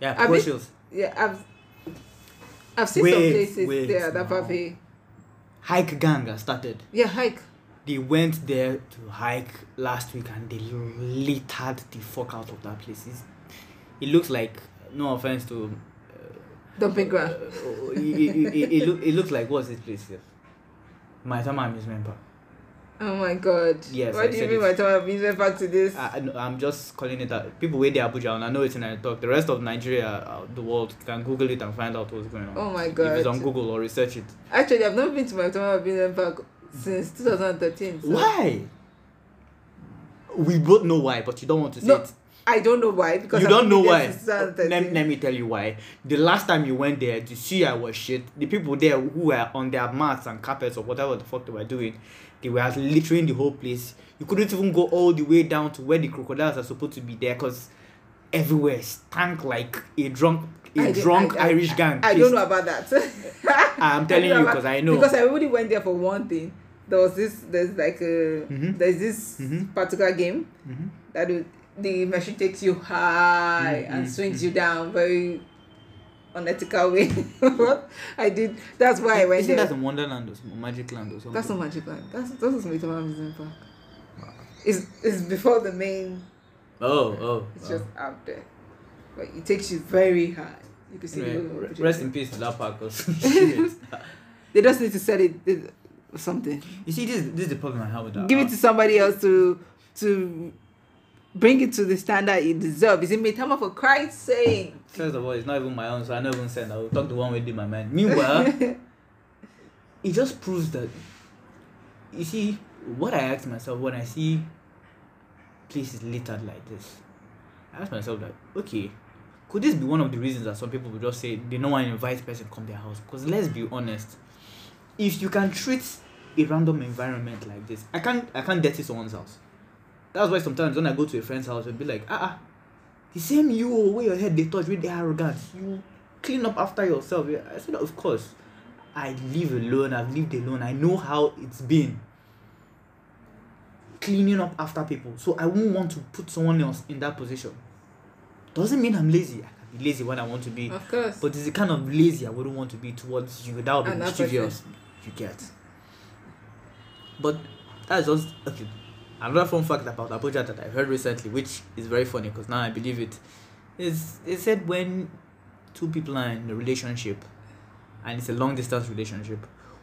Yeah, Have Crush you- Hills. yeah i've i've seen some places there that no. have Hike gang has started. yeah hike They went there to hike last week and they littered the fuck out of that place. It's, it looks like, no offense to. dumping Uh, ground it, it, it, it, look, it looks like what's this place here? Maitama Amusement Park. Oh my god Yes, why I do you mean my time i've been back to this I, I I'm just calling it out. People wait there Abuja and I know it's in I talk. The rest of Nigeria, uh, the world, can Google it and find out what's going on. oh my god. If it's on Google or research it. actually i've not been to Maitama i've been back since 2013 so Why? We both know why, but you don't want to say No, it. i don't know why because you I've don't know why. Let, let me tell you why. The last time you went there, the sea was shit. The people there who were on their mats and carpets or whatever the fuck they were doing, they were littering the whole place. You couldn't even go all the way down to where the crocodiles are supposed to be there because everywhere stank like a drunk a I drunk I- I- Irish gang. I don't know about that. [LAUGHS] I'm telling you know 'cause about- I know. Because I went there for one thing. There was this. There's like a. Mhm. There's this Mhm. particular game Mhm. that would, the machine takes you high and Mhm, swings you down very unethical way. [LAUGHS] I did. That's why I went Isn't there. that in Wonderland or some- Magic Land or something? That's not Magic Land. That's that was Maitama Amusement Park. It's it's before the main. Oh, oh. oh. It's oh. just out there, but it takes you very high. You can see. the Anyway, whole rest in peace to that park. 'cause [LAUGHS] shit. They just need to set it it- something. You see, this, this is the problem I have with that. Give it to somebody else to to bring it to the standard it deserves. Is it Maitama for Christ's sake? First of all, it's not even my own, so I never even send. I will talk to one with in my mind. Meanwhile, [LAUGHS] it just proves that. You see, what I ask myself when I see places littered like this, I ask myself that okay, could this be one of the reasons that some people will just say they don't want to invite person come their house? Because let's be honest, if you can treat a random environment like this, I can't I can't get dirty someone's house. That's why sometimes when I go to a friend's house, it'll be like, ah, ah the same you oh, where your head they touch with the arrogance. You clean up after yourself. I said, of course. I live alone. I've lived alone. I know how it's been. Cleaning up after people. So I won't want to put someone else in that position. Doesn't mean I'm lazy. I can be lazy when I want to be. Of course. But it's the kind of lazy I wouldn't want to be towards you. That would be mischievous. You get. But that's just okay. Another fun fact about Abuja that I heard recently, which is very funny because now I believe it, is it said when two people are in a relationship and it's a long distance relationship,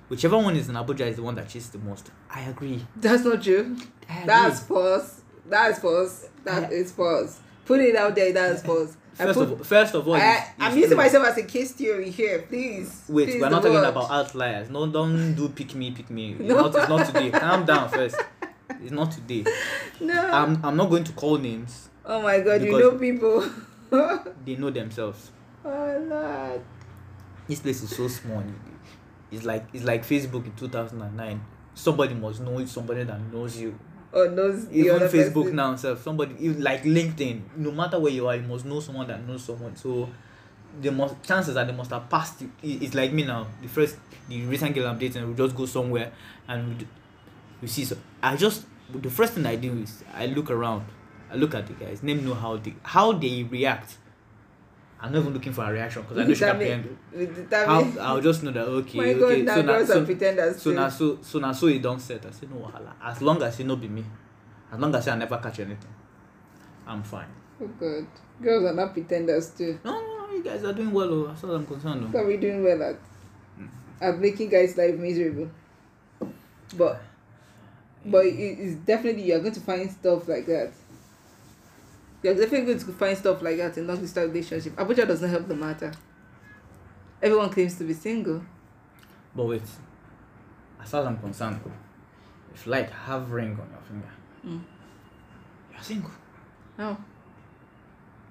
whichever one is in Abuja is the one that cheats the most. I agree. That's not true. That's false. That's false. That I- is false. Put it out there. That's [LAUGHS] false. First put, of all, first of all, I, I'm using myself as a case theory here. Please. Wait, Please, we're not talking about outliers. No, don't do pick me, pick me. [LAUGHS] No. not, it's not today. Calm down first. [LAUGHS] It's not today. [LAUGHS] No. I'm, I'm not going to call names. oh my god, you know people. [LAUGHS] They know themselves. oh lord. This place is so small. It's like it's like Facebook in 2009. Somebody must know somebody that knows you. Oh knows Even Facebook person. now, self somebody even like LinkedIn. No matter where you are, you must know someone that knows someone. So the most chances are they must have passed. it- It's like me now. The first, the recent girl I'm dating, we just go somewhere and we see. So I just the first thing I do is I look around. I look at the guys. Name know how they how they react. I'm not even looking for a reaction because I know she can pretend. with the How time- I'll just know that okay, my okay. now So now, so, pretenders so now, so so now, so it don't set. I say no wahala. As long as it no be me, as long as I never catch anything, I'm fine. Oh god. Girls are not pretenders too. No, no, no, you guys are doing well. Oh, as far as I'm concerned. What Oh. are we doing well at? Mm. At making guys' life miserable. But but it's definitely you're going to find stuff like that. You're definitely going to find stuff like that in long distance relationship. Abuja does not help the matter. Everyone claims to be single. But wait, as far as I'm concerned, if like have ring on your finger, Mm. you're single. No.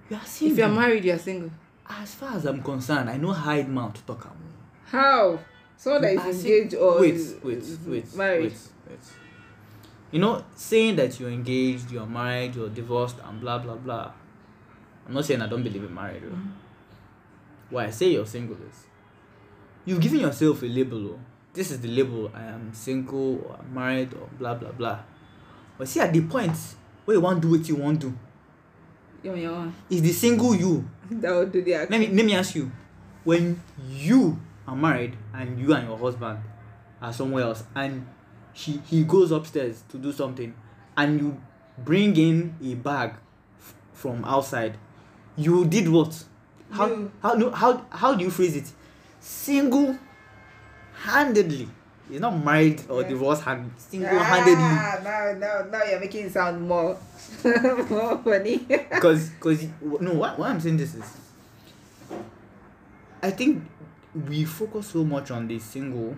You are single. If you're married, you're single. As far as I'm concerned, I know hide mouth to talk. How? Someone that is engaged or wait, wait, wait, married. wait, wait. You know, saying that you're engaged, you're married, you're divorced, and blah blah blah. I'm not saying I don't believe in marriage. oh. Why I say you're single is you've given yourself a label. Oh. This is the label. I am single or I'm married or blah blah blah. But see, at the point where you want to do what you want to do, your own. is the single you [LAUGHS] That would do the act. let me let me ask you when you are married and you and your husband are somewhere else and he he goes upstairs to do something and you bring in a bag f- from outside. You did what? How You. how no how how do you phrase it? Single handedly he's not married or divorced hand single handedly Ah, now, now, now you're making it sound more, [LAUGHS] more funny. [LAUGHS] because because no what, what i'm saying this. Is i think we focus so much on the single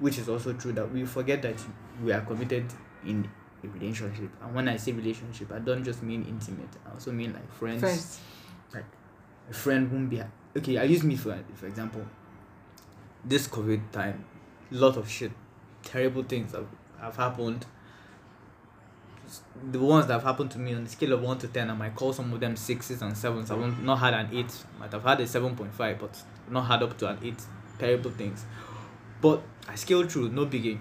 which is also true that we forget that we are committed in a relationship. And when i say relationship i don't just mean intimate i also mean like friends. First, like a friend won't be okay i use me for for example. This covid time lot of shit terrible things have, have happened. The ones that have happened to me on the scale of 1 to 10 i might call some of them sixes and sevens. I've not had an 8 might have had a 7.5 but not had up to an 8 terrible things but i scaled through no biggie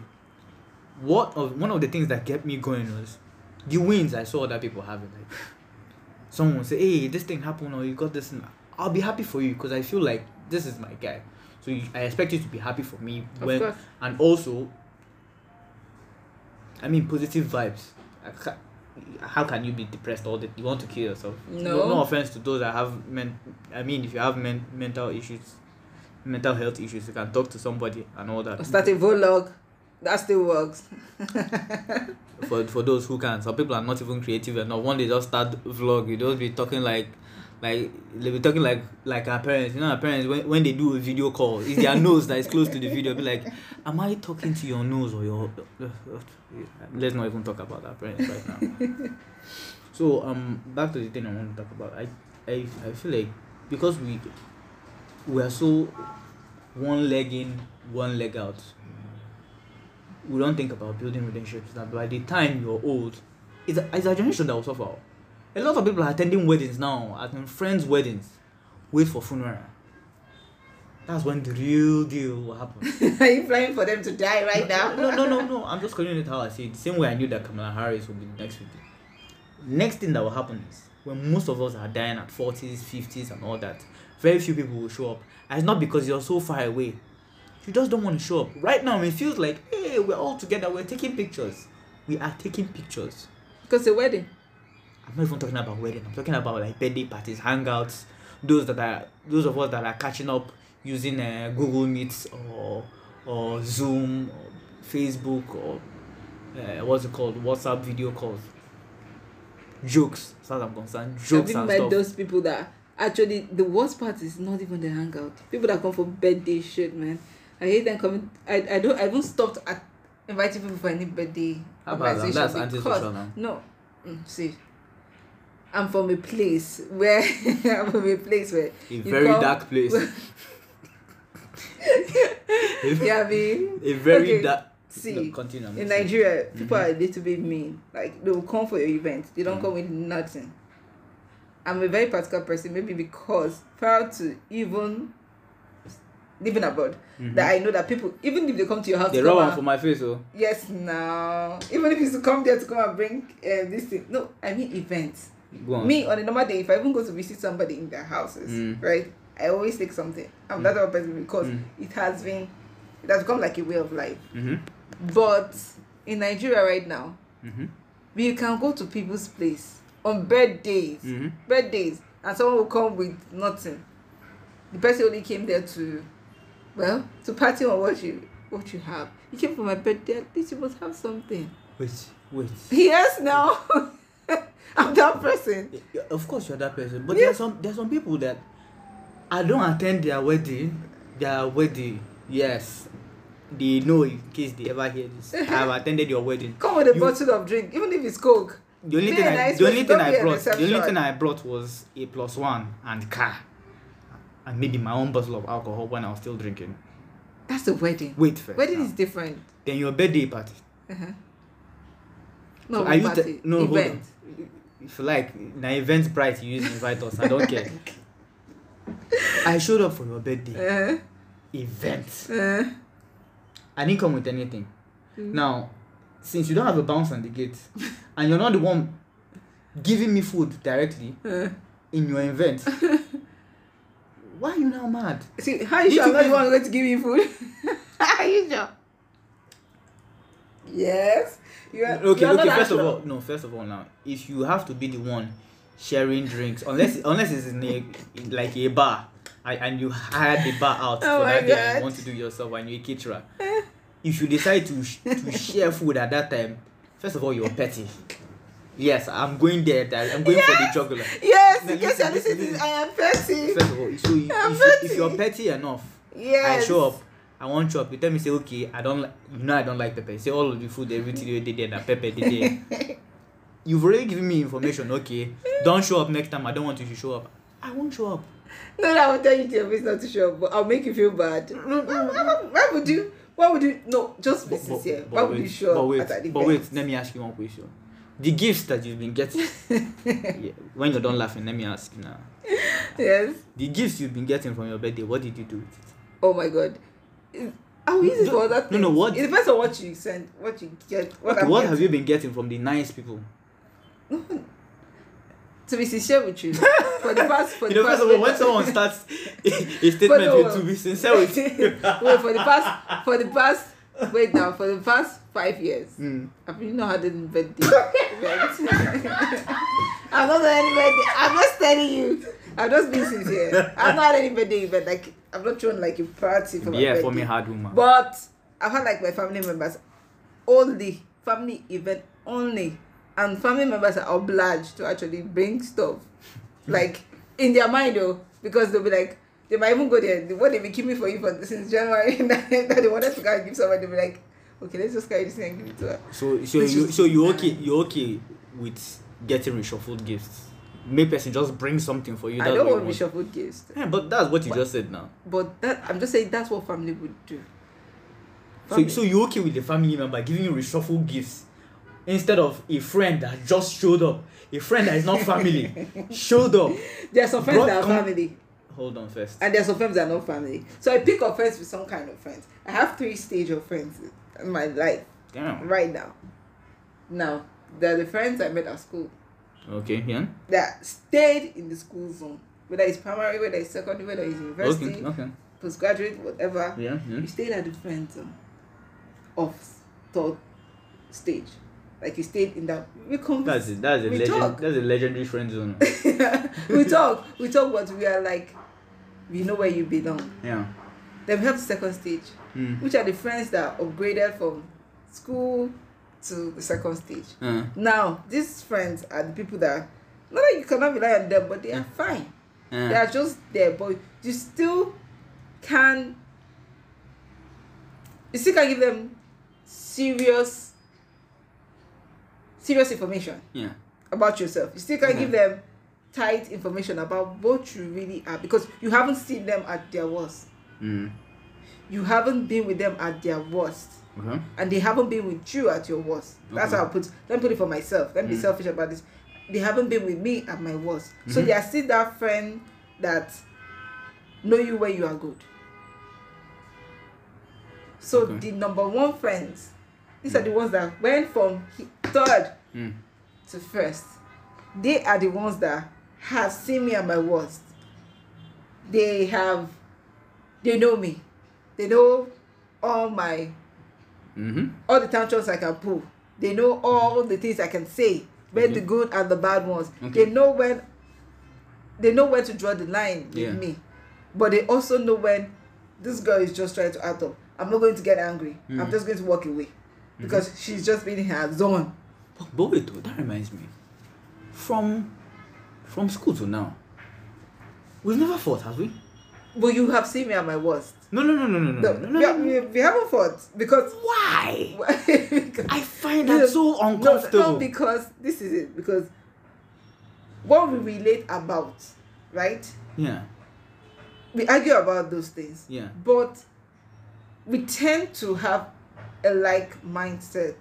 what of one of the things that kept me going was the wins i saw other people having like someone say hey this thing happened or you got this and i'll be happy for you because i feel like this is my guy. So you, i expect you to be happy for me of when course. and also i mean positive vibes. I ca- how can you be depressed all the you want to kill yourself. No. no, offense to those that have men i mean if you have men, mental issues mental health issues. You can talk to somebody and all that. Start a vlog. That still works. [LAUGHS] for for those who can. Some people are not even creative enough. One they just start vlog you just be talking like like they be talking like like our parents. You know our parents when, when they do a video call it's their [LAUGHS] nose that is close to the video. Be like am i talking to your nose or your let's not even talk about our parents right now. [LAUGHS] So um back to the thing i want to talk about. I i, I feel like because we we are so one leg in one leg out. We don't think about building relationships that by the time you're old it's a, it's a generation that will suffer. A lot of people are attending weddings now at friends weddings wait for funeral. That's when the real deal will happen. [LAUGHS] Are you planning for them to die right now? no no no no. [LAUGHS] I'm just calling it how i see it. The same way i knew that kamala harris would be the next 50 next thing that will happen is when most of us are dying at 40s 50s and all that very few people will show up. And it's not because you're so far away. You just don't want to show up. Right now it feels like hey we're all together we're taking pictures. We are taking pictures. Because the wedding. i'm not even talking about wedding. I'm talking about like birthday parties hangouts those that are those of us that are catching up using uh, google meets or or zoom or facebook or uh, what's it called? Whatsapp video calls. Jokes as far as i'm concerned. Have jokes you and met stuff. those people that actually the worst part is not even the hangout. People that come for birthday shit, man. I hate them coming. I, I don't. I haven't stopped at inviting people for any birthday How about that? organization That's because- antisocial now. No, mm, see, I'm from a place where [LAUGHS] I'm from a place where a very come- dark place yeah, I mean, a very Okay, dark see, no, continue in. Nigeria, people Mhm. are a little bit mean. Like they will come for your event, they don't Mm. come with nothing. I'm a very practical person, maybe because prior to even living abroad, Mhm. that I know that people, even if they come to your house, they rub one for my face oh yes, now even if it's to come there to come and bring uh, this thing, no, I mean events. go on Me on a normal day, if I even go to visit somebody in their houses, Mm. right, I always take something. I'm Mm. that type of person because Mm. it has been, it has become like a way of life. mm-hmm. But in Nigeria right now, Mm-hmm. we can go to people's place on birthdays, Mm-hmm. birthdays, and someone will come with nothing. The person only came there to, well, to party on what you what you have. You came for my birthday. At least you must have something. wait wait Yes, now [LAUGHS] I'm that person. Of course you're that person but Yeah. there's some there's some people that i don't attend their wedding their wedding yes they know in case they ever hear this [LAUGHS] i've attended your wedding Come with a You- bottle of drink, even if it's coke. The only thing I the only thing I brought the only thing I brought was a plus one and car, and maybe my own bottle of alcohol when I was still drinking. That's the wedding. Wait first. Wedding now. is different. then your birthday party. Uh-huh. No, So are you te- no, hold on. event. If you like, na event bright you use invite us. I don't care. [LAUGHS] I showed up for your birthday Uh-huh. event. Uh-huh. I didn't come with anything. Mm. Now, since you don't have a bounce on the gate, [LAUGHS] and you're not the one giving me food directly [LAUGHS] uh. in your event, [LAUGHS] why are you now mad? See, how you Did sure I'm not the one going to give you food? are you sure? Yes. You are, Okay, you are okay. not First of all, no. First of all, now, if you have to be the one sharing drinks, unless unless it's in a in like a bar, and, and you hired the bar out Oh for my that day, and you want to do it yourself, and you're a caterer, if you decide to sh- to share food at that time, first of all, you're petty. Yes, I'm going there. that- I'm going for the jugular. Yes, Now in case you're listening I am petty. First of all, so you, if, you, if you're petty enough, Yes. I show up. I want chop. You tell me say okay. I don't. You know I don't like pepper. Say all of the food everything you did there that pepper did there. [LAUGHS] You've already given me information. Okay, don't show up next time. I don't want you to show up. I won't show up. No, no, I will tell you to your face not to show up, but I'll make you feel bad. No, no, no. Why, why would you? Why would you? No, just be sincere. but, why but would you wait, show but wait, at but wait. Let me ask you one question. The gifts that you've been getting. [LAUGHS] yeah, when you're done laughing, let me ask you now. Yes. The gifts you've been getting from your birthday. What did you do with it? Oh my god. I will use it for other No, no, what- It depends on what you send, what you get, what Okay, what getting. have you been getting from the nice people? To be sincere with you, for the past, for You the know, past, first of all, when someone starts a statement no, with to be sincere with [LAUGHS] you. wait for the past, for the past, wait now, for the past five years, Mm. I've really not had any birthday event. [LAUGHS] I'm not had any birthday. I'm just telling you. I'm just being sincere. I've not had any birthday event. Like I've not thrown like a party for my Yeah, birthday. for me, hard woman. But I've had like my family members only family event only, and family members are obliged to actually bring stuff, like in their mind though, because they'll be like they might even go there. What they've been keeping for you for since January [LAUGHS] that, that they wanted to go and give somebody. They'll be like, okay, let's just carry this thing and give it to her. So, so you, is- so you okay? You okay with getting reshuffled gifts? Make person just bring something for you. I don't want reshuffled gifts, Yeah, but that's what you But- just said now. but that I'm just saying that's what family would do. So, Family. so you okay with the family member giving you reshuffled gifts instead of a friend that just showed up, a friend that is not family [LAUGHS] showed up. there are some friends that are come- family. Hold on first. and there are some friends that are not family. So I pick up friends with some kind of friends. I have three stage of friends in my life Damn. right now. Now, they're the friends I met at school Okay. Yeah. that stayed in the school zone. Whether it's primary, whether it's secondary, whether it's university, Okay. Okay. postgraduate, whatever. Yeah. Yeah. You stayed at the friend zone um, of third stage. Like you stayed in that we converse. That's it. That's a legend. talk. That's a legendary friend zone. [LAUGHS] we talk. We talk but we are like we know where you belong. yeah. Then we have the second stage. Mm. which are the friends that upgraded from school to the second stage. Uh, Now, these friends are the people that not that you cannot rely on them, but they are fine. They uh, are just there, but you still can you still can give them serious serious information yeah. about yourself. You still can Okay. give them tight information about what you really are because you haven't seen them at their worst. Mm. You haven't been with them at their worst. Okay. and they haven't been with you at your worst. That's Okay. how I put. Let me put it for myself. Let me be Mm. selfish about this. They haven't been with me at my worst, so Mhm. they are still that friend that know you where you are good. So Okay. the number one friends, these are the ones that went from he- third Mm. to first. They are the ones that have seen me at my worst. They have, they know me. They know all my Mm-hmm. all the tantrums I can pull. They know all the things I can say, both Okay. the good and the bad ones. Okay. They know when they know when to draw the line with Yeah. me. But they also know when this girl is just trying to act up. I'm not going to get angry. I'm Mm. just going to walk away. Because she's just being in her zone. But, but wait, though, that reminds me. From from school to now, we've never fought, have we? But you have seen me at my worst. No, no, no, no, no, no, No, no, no, we, no, no. we, we haven't fought because Why? [LAUGHS] because- I find No, that so no, uncomfortable. no, because this is it. Because what we relate about, right? yeah, We argue about those things, yeah. but we tend to have a like mindset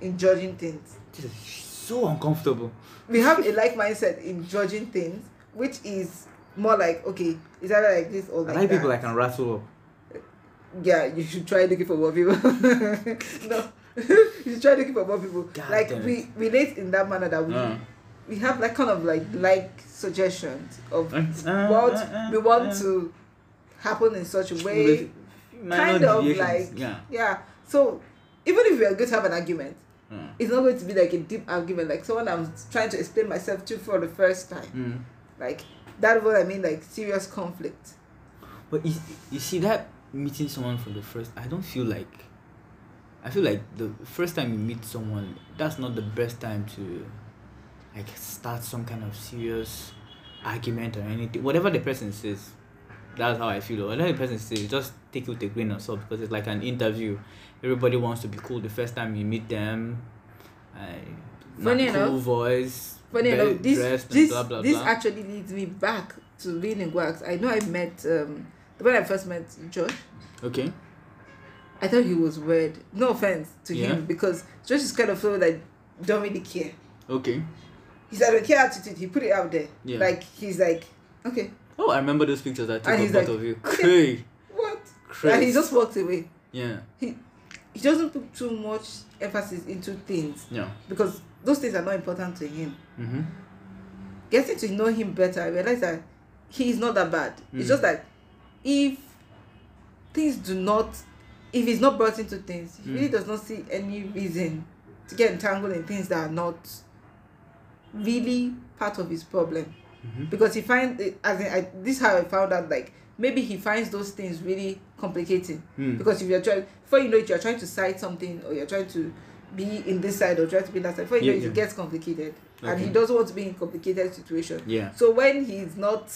in judging things. Is so uncomfortable. We have a like mindset in judging things, which is more like okay, it's either like this or I like like that. people I can rattle up. yeah, you should try looking for more people. [LAUGHS] no, [LAUGHS] you should try looking for more people. God like we relate in that manner that we Uh. we have like kind of like like suggestions of Uh, what uh, uh, we want uh. to happen in such a way. Kind of like yeah. yeah. So even if we are going to have an argument, Uh, it's not going to be like a deep argument, like someone I'm trying to explain myself to for the first time. mm. Like that's what I mean, like serious conflict. But you, you see that meeting someone for the first I don't feel like I feel like the first time you meet someone that's not the best time to like start some kind of serious argument or anything. Whatever the person says, that's how I feel. Whatever the person says, just take it with a grain of salt because it's like an interview. Everybody wants to be cool the first time you meet them. Uh, Funny cool enough- voice. Funny enough, this this blah, blah, this blah. actually leads me back to being in wax. I know I met um when I first met Josh. okay. I thought he was weird. No offense to Yeah. him because Josh is kind of someone that don't really care. Okay. He's I don't care attitude. He put it out there. Yeah. Like he's like, okay, Oh, I remember those pictures I took of both like, of you. [LAUGHS] okay. What? Christ. And he just walked away. yeah, He he doesn't put too much emphasis into things yeah. because those things are not important to him. Mm-hmm. Getting to know him better, I realized that he is not that bad. It's Mm. just that if things do not, if he's not brought into things, he Mm. really does not see any reason to get entangled in things that are not really part of his problem. Mm-hmm. Because he finds it, as in, I, this is how I found out like maybe he finds those things really complicating. Mm. Because if you're trying, before you know it, you're trying to cite something or you're trying to be in this side or try to be that side. Before you Yeah, know it, yeah. it gets complicated, and he doesn't want to be in complicated situation. Yeah. So when he's not,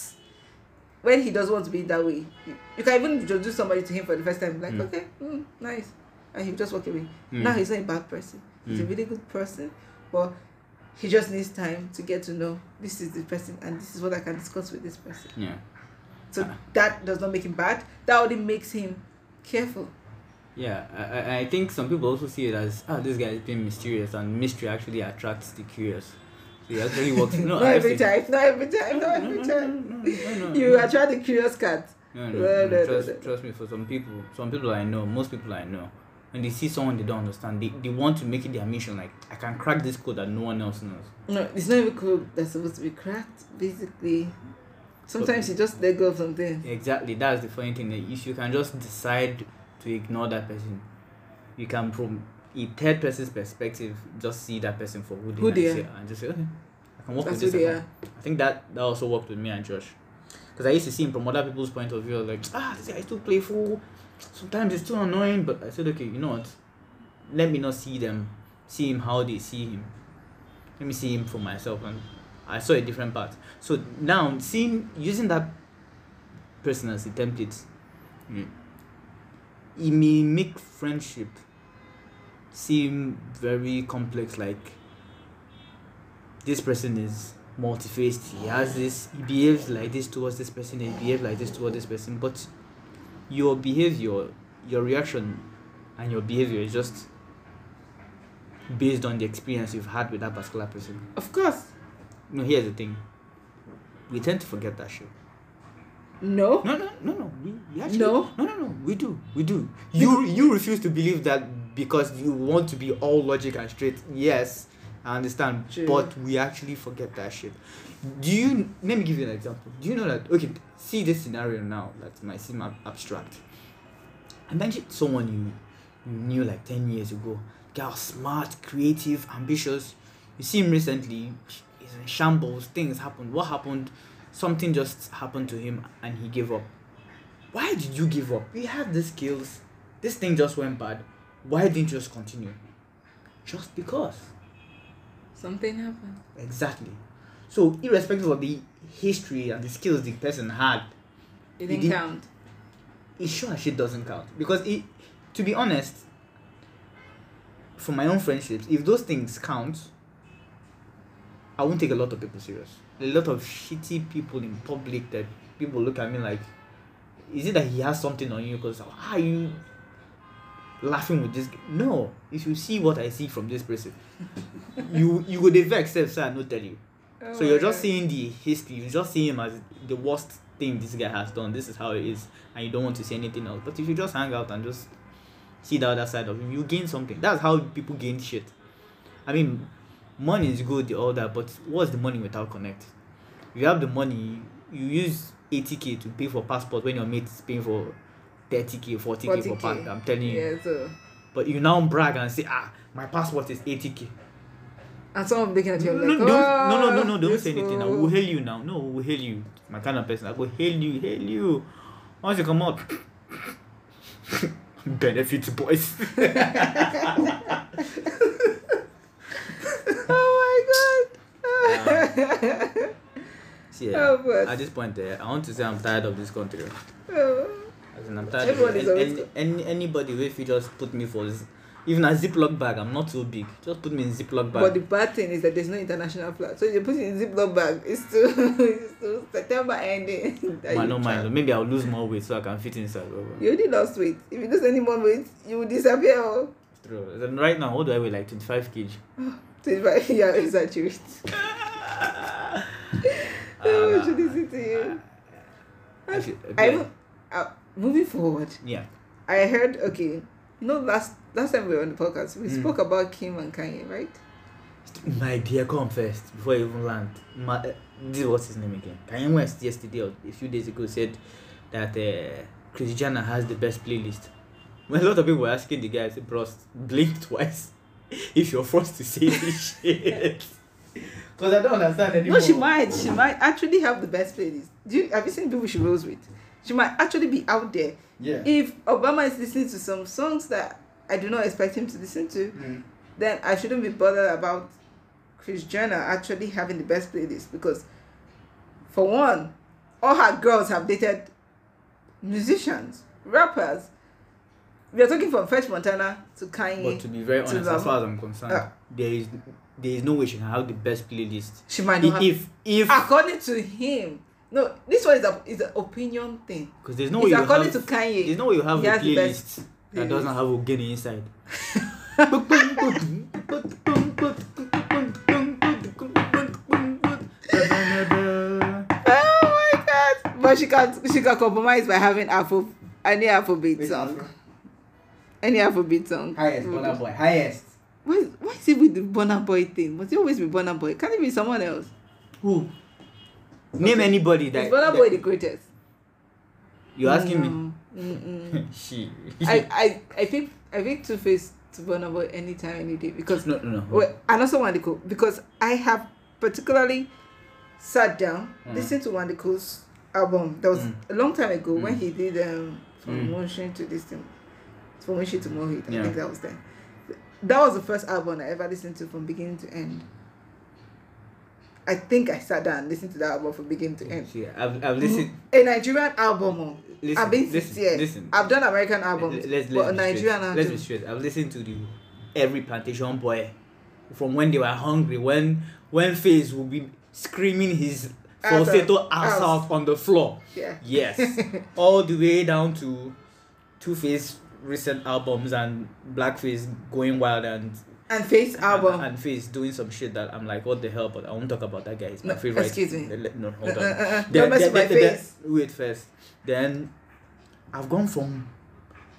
when he doesn't want to be that way, you, you can even introduce somebody to him for the first time, like Mm. okay, mm, nice, and he'll just walk away. Mm. Now he's not a bad person. He's a Mm. really good person, but he just needs time to get to know this is the person and this is what I can discuss with this person. Yeah. So Ah. that does not make him bad. That only makes him careful. Yeah. I, I, think some people also see it as oh this guy is being mysterious and mystery actually attracts the curious. So he actually [LAUGHS] works. No, not every time. Not every time. Not No, every time. You attract the curious cat. No, no, No, no, trust, trust me. For some people, some people I know, most people I know, when they see someone they don't understand, they, they want to make it their mission. Like I can crack this code that no one else knows. No, it's not even code That's supposed to be cracked. Basically, sometimes you just let go of something. Exactly. That's the funny thing. If you can just decide to ignore that person, you can from a third person's perspective just see that person for who they, Who are, they and are. and just say, okay, I can work That's with who this. they I, are. I think that that also worked with me and Josh. Because I used to see him from other people's point of view, like, ah, this guy is too playful. Sometimes it's too annoying, but I said, okay, you know what? Let me not see them, see him how they see him. Let me see him for myself, and I saw a different part. So now, seeing using that person as a template, it may make friendship seem very complex. Like this person is multi-faced. He has this. He behaves like this towards this person. He behaves like this towards this person. But your behavior, your reaction, and your behavior is just based on the experience you've had with that particular person. Of course. No, here's the thing. We tend to forget that shit. No. No, no, no, no. We, we actually, No? no, no, no. We do, we do. You, you refuse to believe that because you want to be all logic and straight. Yes, I understand. True. But we actually forget that shit. Do you? Let me give you an example. Do you know that? Okay, see this scenario now. That might seem ab- abstract. Imagine someone you, you knew like ten years ago. Was smart, creative, ambitious. You see him recently. He's in shambles. Things happened. What happened? Something just happened to him, and he gave up. Why did you give up? You had the skills. This thing just went bad. Why didn't you just continue? Just because. Something happened. Exactly. So, irrespective of the history and the skills the person had, It didn't did- count. it sure as shit doesn't count because it. To be honest, for my own friendships, if those things count, I won't take a lot of people serious. A lot of shitty people in public that people look at me like, is it that he has something on you? Because why are you laughing with this? g-" No, if you see what I see from this person, [LAUGHS] you you would have accept, so I not tell you. Oh So you're just seeing the history. You're just seeing him as the worst thing this guy has done. This is how it is, and you don't want to see anything else. But if you just hang out and just see the other side of him, you gain something. That's how people gain shit. I mean, money is good, all that, but what's the money without connect? You have the money, you use 80k to pay for passport when your mate is paying for 30k, 40k, for 40K. passport. I'm telling you. Yeah, so But you now brag and say, ah, my passport is 80k. and some of looking at you No, like, no, oh, no, no, no, no, don't say anything. Fool." will hail you now. No, we'll hail you. My kind of person. I go hail you, hail you. Once you come out, [LAUGHS] benefits, boys. [LAUGHS] [LAUGHS] Oh [LAUGHS] See, Oh, but- at this point, uh, I want to say I'm tired of this country. Oh. As in, I'm tired Everyone of. Any, any, any, anybody if you just put me for this, even a Ziploc bag, I'm not so big. Just put me in Ziploc bag. But the bad thing is that there's no international flight. So you put it in Ziploc bag. It's to [LAUGHS] it's to September ending. [LAUGHS] you no mind. Maybe I'll lose more weight so I can fit inside. Oh, You already lost weight. If you lose any more weight, you will disappear. Oh. It's True. Then right now, what do I weigh? Like 25 kg. [GASPS] 25 yeah, exaggerate. Oh, Uh, listen to you. I should- I uh, moving forward, yeah. I heard okay. You know, last last time we were on the podcast, we Mm. spoke about Kim and Kanye, right? My dear, come first before I even land. My, uh, this is what's his name again. Kanye West yesterday or a few days ago said that uh, Kris Jenner has the best playlist. When a lot of people were asking the guy, I said, bros, blink twice [LAUGHS] if you're forced to say this shit. [LAUGHS] Because I don't understand anymore. No, she might. She might actually have the best playlist. Do you, have you seen people she rolls with? She might actually be out there. Yeah. If Obama is listening to some songs that I do not expect him to listen to, Mm. then I shouldn't be bothered about Kris Jenner actually having the best playlist because, for one, all her girls have dated musicians, rappers. We are talking from French Montana to Kanye. But to be very To honest, as far as I'm concerned, Uh. there is there is no way she can have the best playlist. she might not have. If if according to him, no, this one is a is an opinion thing. because there's no way it's you according have to Kanye. there's no way you have a has the playlist best that doesn't playlist. have Ogene inside. [LAUGHS] Oh my god! But she can she can compromise by having Afro any Afrobeat Which song. Afro? Any Afrobeat song. Highest, Burna Boy, highest. Why is, why is it with the Burna Boy thing? Must it always be Burna Boy? Can it be someone else? Who? Name anybody that. is that- Boy the greatest? You're asking me. No. Mm-mm. [LAUGHS] she. I, I I think I think Two Face to Burna Boy anytime any day because no, no, no. well, and also Wande Coal because I have particularly sat down Mm. listened to Wande Coal's album. That was Mm. a long time ago when Mm. he did um from Mm. Mushin to this thing, from Mushin to Mohit. I Yeah. think that was then. That was the first album I ever listened to from beginning to end. I think I sat down and listened to that album from beginning to end. Yeah, I've, I've listened. A Nigerian album. oh. Listen, I've been listen, sincere. listen. I've done American albums, Let's, let's, but let's a Nigerian straight. Let's be straight. I've listened to the every Plantashun Boiz from when they were hungry, when when Faze would be screaming his falsetto ass out on the floor. Yeah. Yes. [LAUGHS] All the way down to Two Face recent albums and Blackface going wild and And Face album. and, and Face doing some shit that I'm like, what the hell? But I won't talk about that guy. He's my No, favorite. excuse me. Le- le- No, [LAUGHS] hold on. Then- don't mess then- with my then- then- face. wait first. Then I've gone from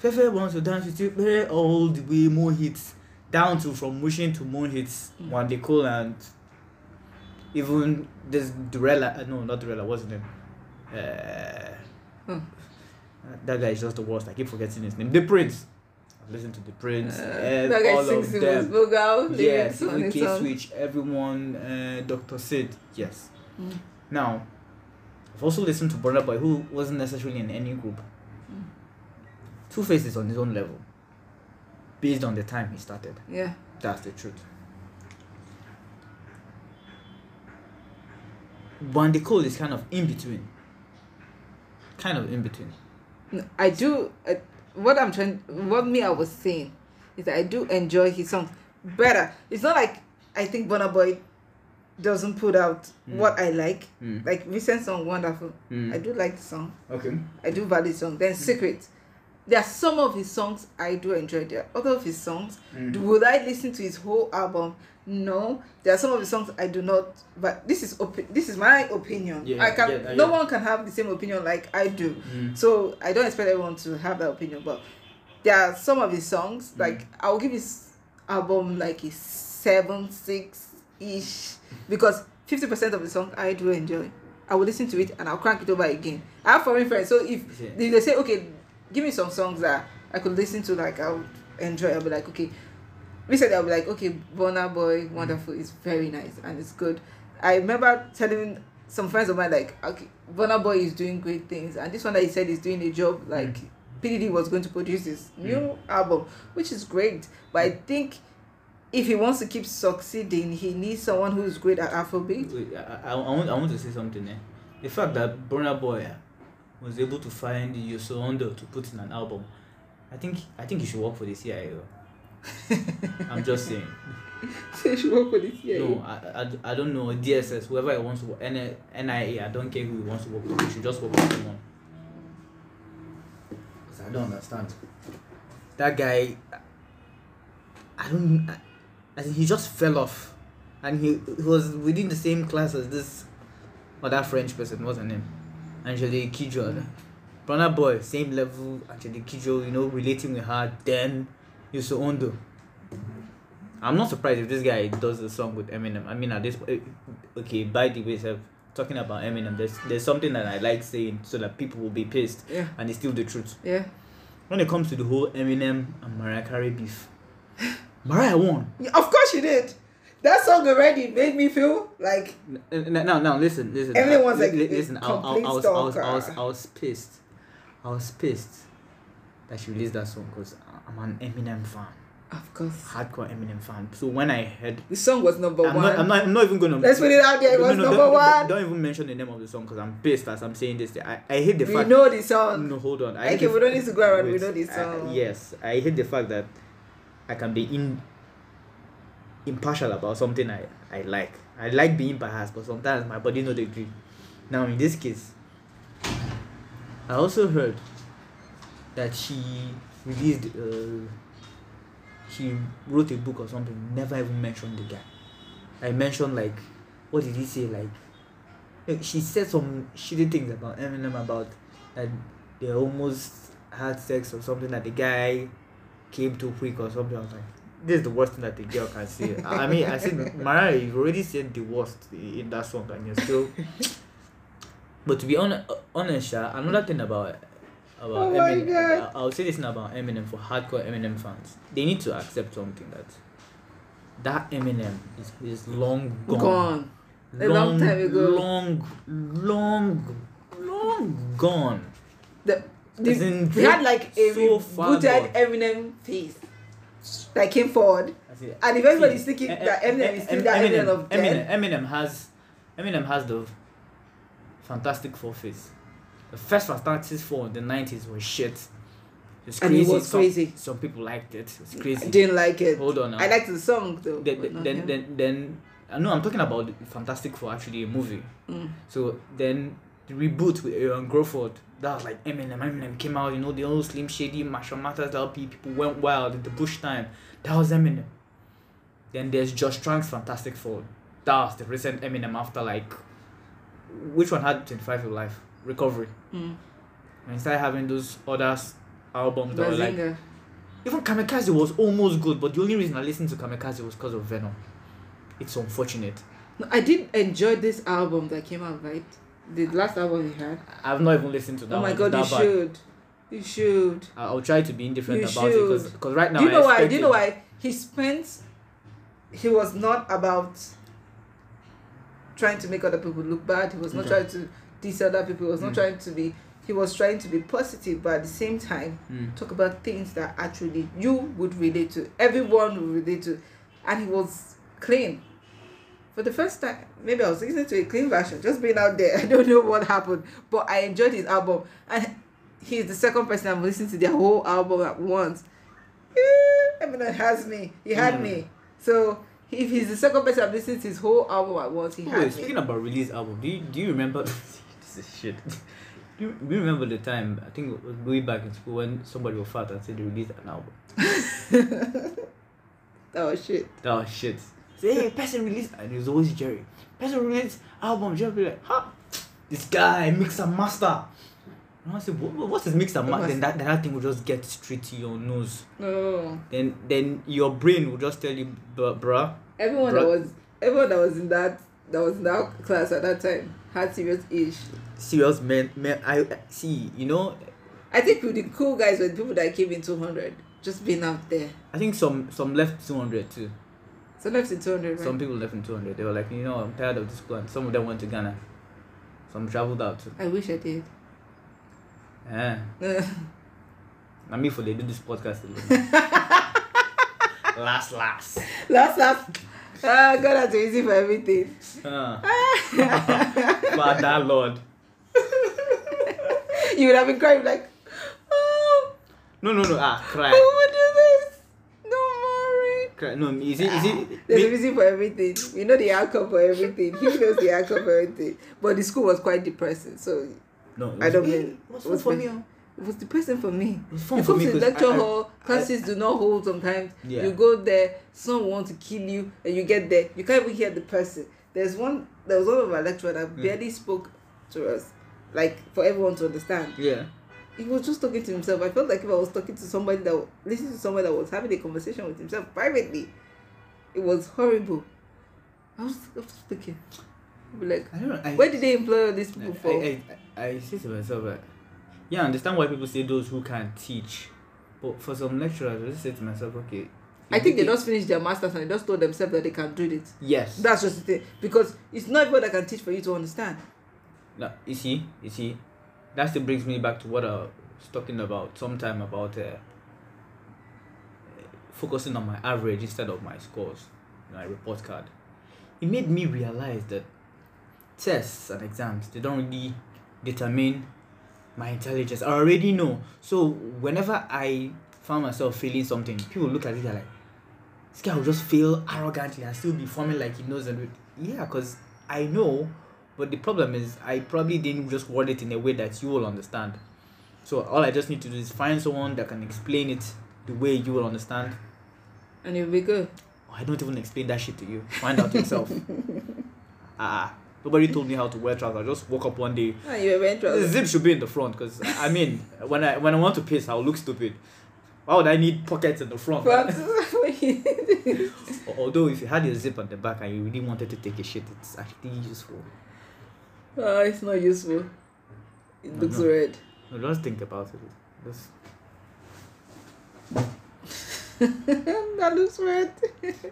Fefe wants to dance with you all the way more hits down to from Mushin to more hits Mm. one day cool and even this Durella uh, no not Durella what's his name uh, Hmm. That guy is just the worst I keep forgetting his name the Prince I've listened to the Prince Uh, that guy all sings of the them vocal yes lyrics on even his K song. Switch everyone uh, Dr. Sid yes Mm. now, I've also listened to Burna Boy, who wasn't necessarily in any group. Mm. Two Face is on his own level, based on the time he started. Yeah. That's the truth. Wande Coal is kind of in between. Kind of in between. I do. Uh, what I'm trying, what me I was saying, is that I do enjoy his songs better. It's not like I think Burna Boy doesn't put out what I like. Mm. Like recent song, wonderful. Mm. I do like the song. Okay. I do value song. Then Secret. There are some of his songs I do enjoy. There are other of his songs. Mm. Would I listen to his whole album? No. There are some of the songs I do not. But this is opi- This is my opinion. Yeah, I can. yeah, no yeah. one can have the same opinion like I do. Mm. So I don't expect everyone to have that opinion. But there are some of his songs Mm. like I will give his album like a seven, six ish because fifty percent of the song I do enjoy. I will listen to it and I'll crank it over again. I have foreign friends, so if they, they say, okay, give me some songs that I could listen to, like I would enjoy, I'll be like, okay. Recently, I'll be like, okay, Burna Boy, wonderful, it's very nice and it's good. I remember telling some friends of mine, like, okay, Burna Boy is doing great things, and this one that he said is doing a job, like, PDD was going to produce his new album, which is great. But I think if he wants to keep succeeding, he needs someone who is great at Afrobeat. Wait, I, I, I, want, I want to say something eh. The fact that Burna Boy eh, was able to find Youssou N'Dour to put in an album, I think I think he should work for the CIA. [LAUGHS] I'm just saying. So he should work for this year. No, I, I, I don't know. DSS, whoever he wants to work, NIA, I don't care who he wants to work with. He should just work with someone. Because I don't understand. That guy, I don't. I, I think he just fell off. And he, he was within the same class as this other French person. What's her name? Angelique Kidjo. Burna Boy, same level. Angelique Kidjo, you know, relating with her. Then Youssou N'Dour. I'm not surprised if this guy does a song with Eminem. I mean, at this point, eh, okay, by the way, sir, talking about Eminem, there's there's something that I like saying so that people will be pissed, Yeah. and it's still the truth. Yeah. When it comes to the whole Eminem and Mariah Carey beef, [GASPS] Mariah won. Yeah, Of course she did. That song already made me feel like No, no, Now, now, listen, listen. Everyone's like li- listen. I, I, I, was, I was, I was. I was pissed. I was pissed that she released that song because I'm an Eminem fan, of course. hardcore Eminem fan. So when I heard The song was number I'm one. not, I'm not. I'm not even gonna. Let's put it out there, it was number don't, one. Don't even mention the name of the song because I'm pissed as I'm saying this. I, I hate the we fact. know the song. No, hold on. I Okay, we don't need to go around, we wait, know the I- song. yes, I hate the fact that I can be in impartial about something I I like. I like being biased, but sometimes my body not agree. Now in this case, I also heard that she released. Uh, she wrote a book or something. Never even mentioned the guy. I mentioned like, what did he say? Like, like, she said some shitty things about Eminem about that they almost had sex or something that the guy came too quick or something. I was like, this is the worst thing that the girl can say. I mean, I said, Mariah, you've already said the worst in that song and you're still. [LAUGHS] but to be honest, honest, another thing about about Oh Eminem, God. I'll say this now about Eminem for hardcore Eminem fans. They need to accept something that that Eminem is, is long gone. Gone. A long time ago. Long, long, long gone. The, the, in, we had like a so rebooted. Eminem face that came forward. And if everybody's thinking Em- that Em- Eminem is still Em- that Eminem, Eminem of Eminem, Eminem has Eminem has the Fantastic Four face. The first Fantastic Four in the nineties was shit. It's And it crazy. was some, crazy. Some people liked it. It's I crazy. didn't like it. Hold on now. I liked the song though. then, but not then, then, then, I know I'm talking about Fantastic Four actually a movie. Mm. So then the reboot with Aaron Crawford, that was like Eminem. Eminem came out, you know, the old Slim Shady, Marshall Mathers LP, people went wild in the Bush time. That was Eminem. Then there's Josh Trank's Fantastic Four. That was the recent Eminem after like, which one had 25 to life? Recovery. Mm. And started having those other albums that were like, even Kamikaze was almost good, but the only reason I listened to Kamikaze was because of Venom. It's unfortunate. No, I did enjoy this album that came out, right? The last album he had. I've not even listened to that oh my god, you bad. should. You should. I'll try to be indifferent You about it should. because right now Do you know why? Do you know why? He spent. He was not about trying to make other people look bad. He was not Okay. trying to diss other people. He was not Mm. trying to be. He was trying to be positive, but at the same time, Mm. talk about things that actually you would relate to. Everyone would relate to, and he was clean. For the first time, maybe I was listening to a clean version, just being out there. [LAUGHS] I don't know what happened, but I enjoyed his album, and he's the second person I'm listening to their whole album at once. Eh, Eminem has me. He had Mm. me. So if he's the second person I'm listening to his whole album at once, he Wait, had me. speaking about release album, do you do you remember? [LAUGHS] this shit. Do [LAUGHS] you, do you remember the time? I think it was way back in school when somebody was fat and said they released an album. that was [LAUGHS] oh, shit. That was shit. Say, hey, person released, and it was always Jerry. Person released album. Jerry be like, huh? This guy mixer master. And I said, what, what's his mixer master? Then that, then that thing will just get straight to your nose. No. Then then your brain will just tell you, "Bru- bruh. Everyone Bro- that was everyone that was in that that was in that class at that time had serious ish. Serious men, man. I see. You know, I think the cool guys were the people that came in two hundred. Just being out there. I think some some left two hundred too. So left in two hundred, right? Some people left in 200. They were like, you know, I'm tired of this plan. Some of them went to Ghana. Some traveled out too. I wish I did. Yeah. I mean, for they do this podcast [LAUGHS] last, last. last last ah God has been easy for everything. Uh. [LAUGHS] Father Lord. [LAUGHS] you would have been crying like, oh, No, no, no. Ah, cry. who would do this? Don't worry. Cry. No, is it? Is it? There's a reason for everything. We know the outcome for everything. He knows the outcome for everything. But the school was quite depressing, so No, I don't mean- It was it fun was for fun. me. it was depressing for me. It was fun you for come me to 'cause lecture I- I- hall, classes do not hold sometimes. Yeah. You go there, someone wants to kill you, and you get there, you can't even hear the person. There's one, there was one of our lecturer that Hmm. barely spoke to us, like for everyone to understand. Yeah. He was just talking to himself. I felt like if I was talking to somebody that listening to someone that was having a conversation with himself privately, it was horrible. I was, I was thinking, like, I don't know. I, where did they employ all these people for? I, I, I, I say to myself like, yeah, I understand why people say those who can't teach, but for some lecturers, I just say to myself, okay. I think they just finished their masters and they just told themselves that they can do it. Yes. That's just the thing. Because it's not everyone that can teach for you to understand. No, you see, you see, that still brings me back to what I was talking about sometime about uh, focusing on my average instead of my scores, my report card. It made me realize that tests and exams they don't really determine my intelligence. I already know. So whenever I found myself feeling something, people look at it they're like, this guy will just feel arrogantly and still be forming like he knows and yeah, because I know, but the problem is I probably didn't just word it in a way that you will understand. So all I just need to do is find someone that can explain it the way you will understand. And it'll be good. I don't even explain that shit to you. Find out yourself. [LAUGHS] Ah, nobody told me how to wear trousers. I just woke up one day. Ah, you The eventually. zip should be in the front because I mean, when I when I want to piss, I'll look stupid. Why would I need pockets in the front? [LAUGHS] Although if you had your zip on the back and you really wanted to take a shit, it's actually useful. Ah, it's not useful. It No, looks no. red. No, just think about it. Just, [LAUGHS] that looks red.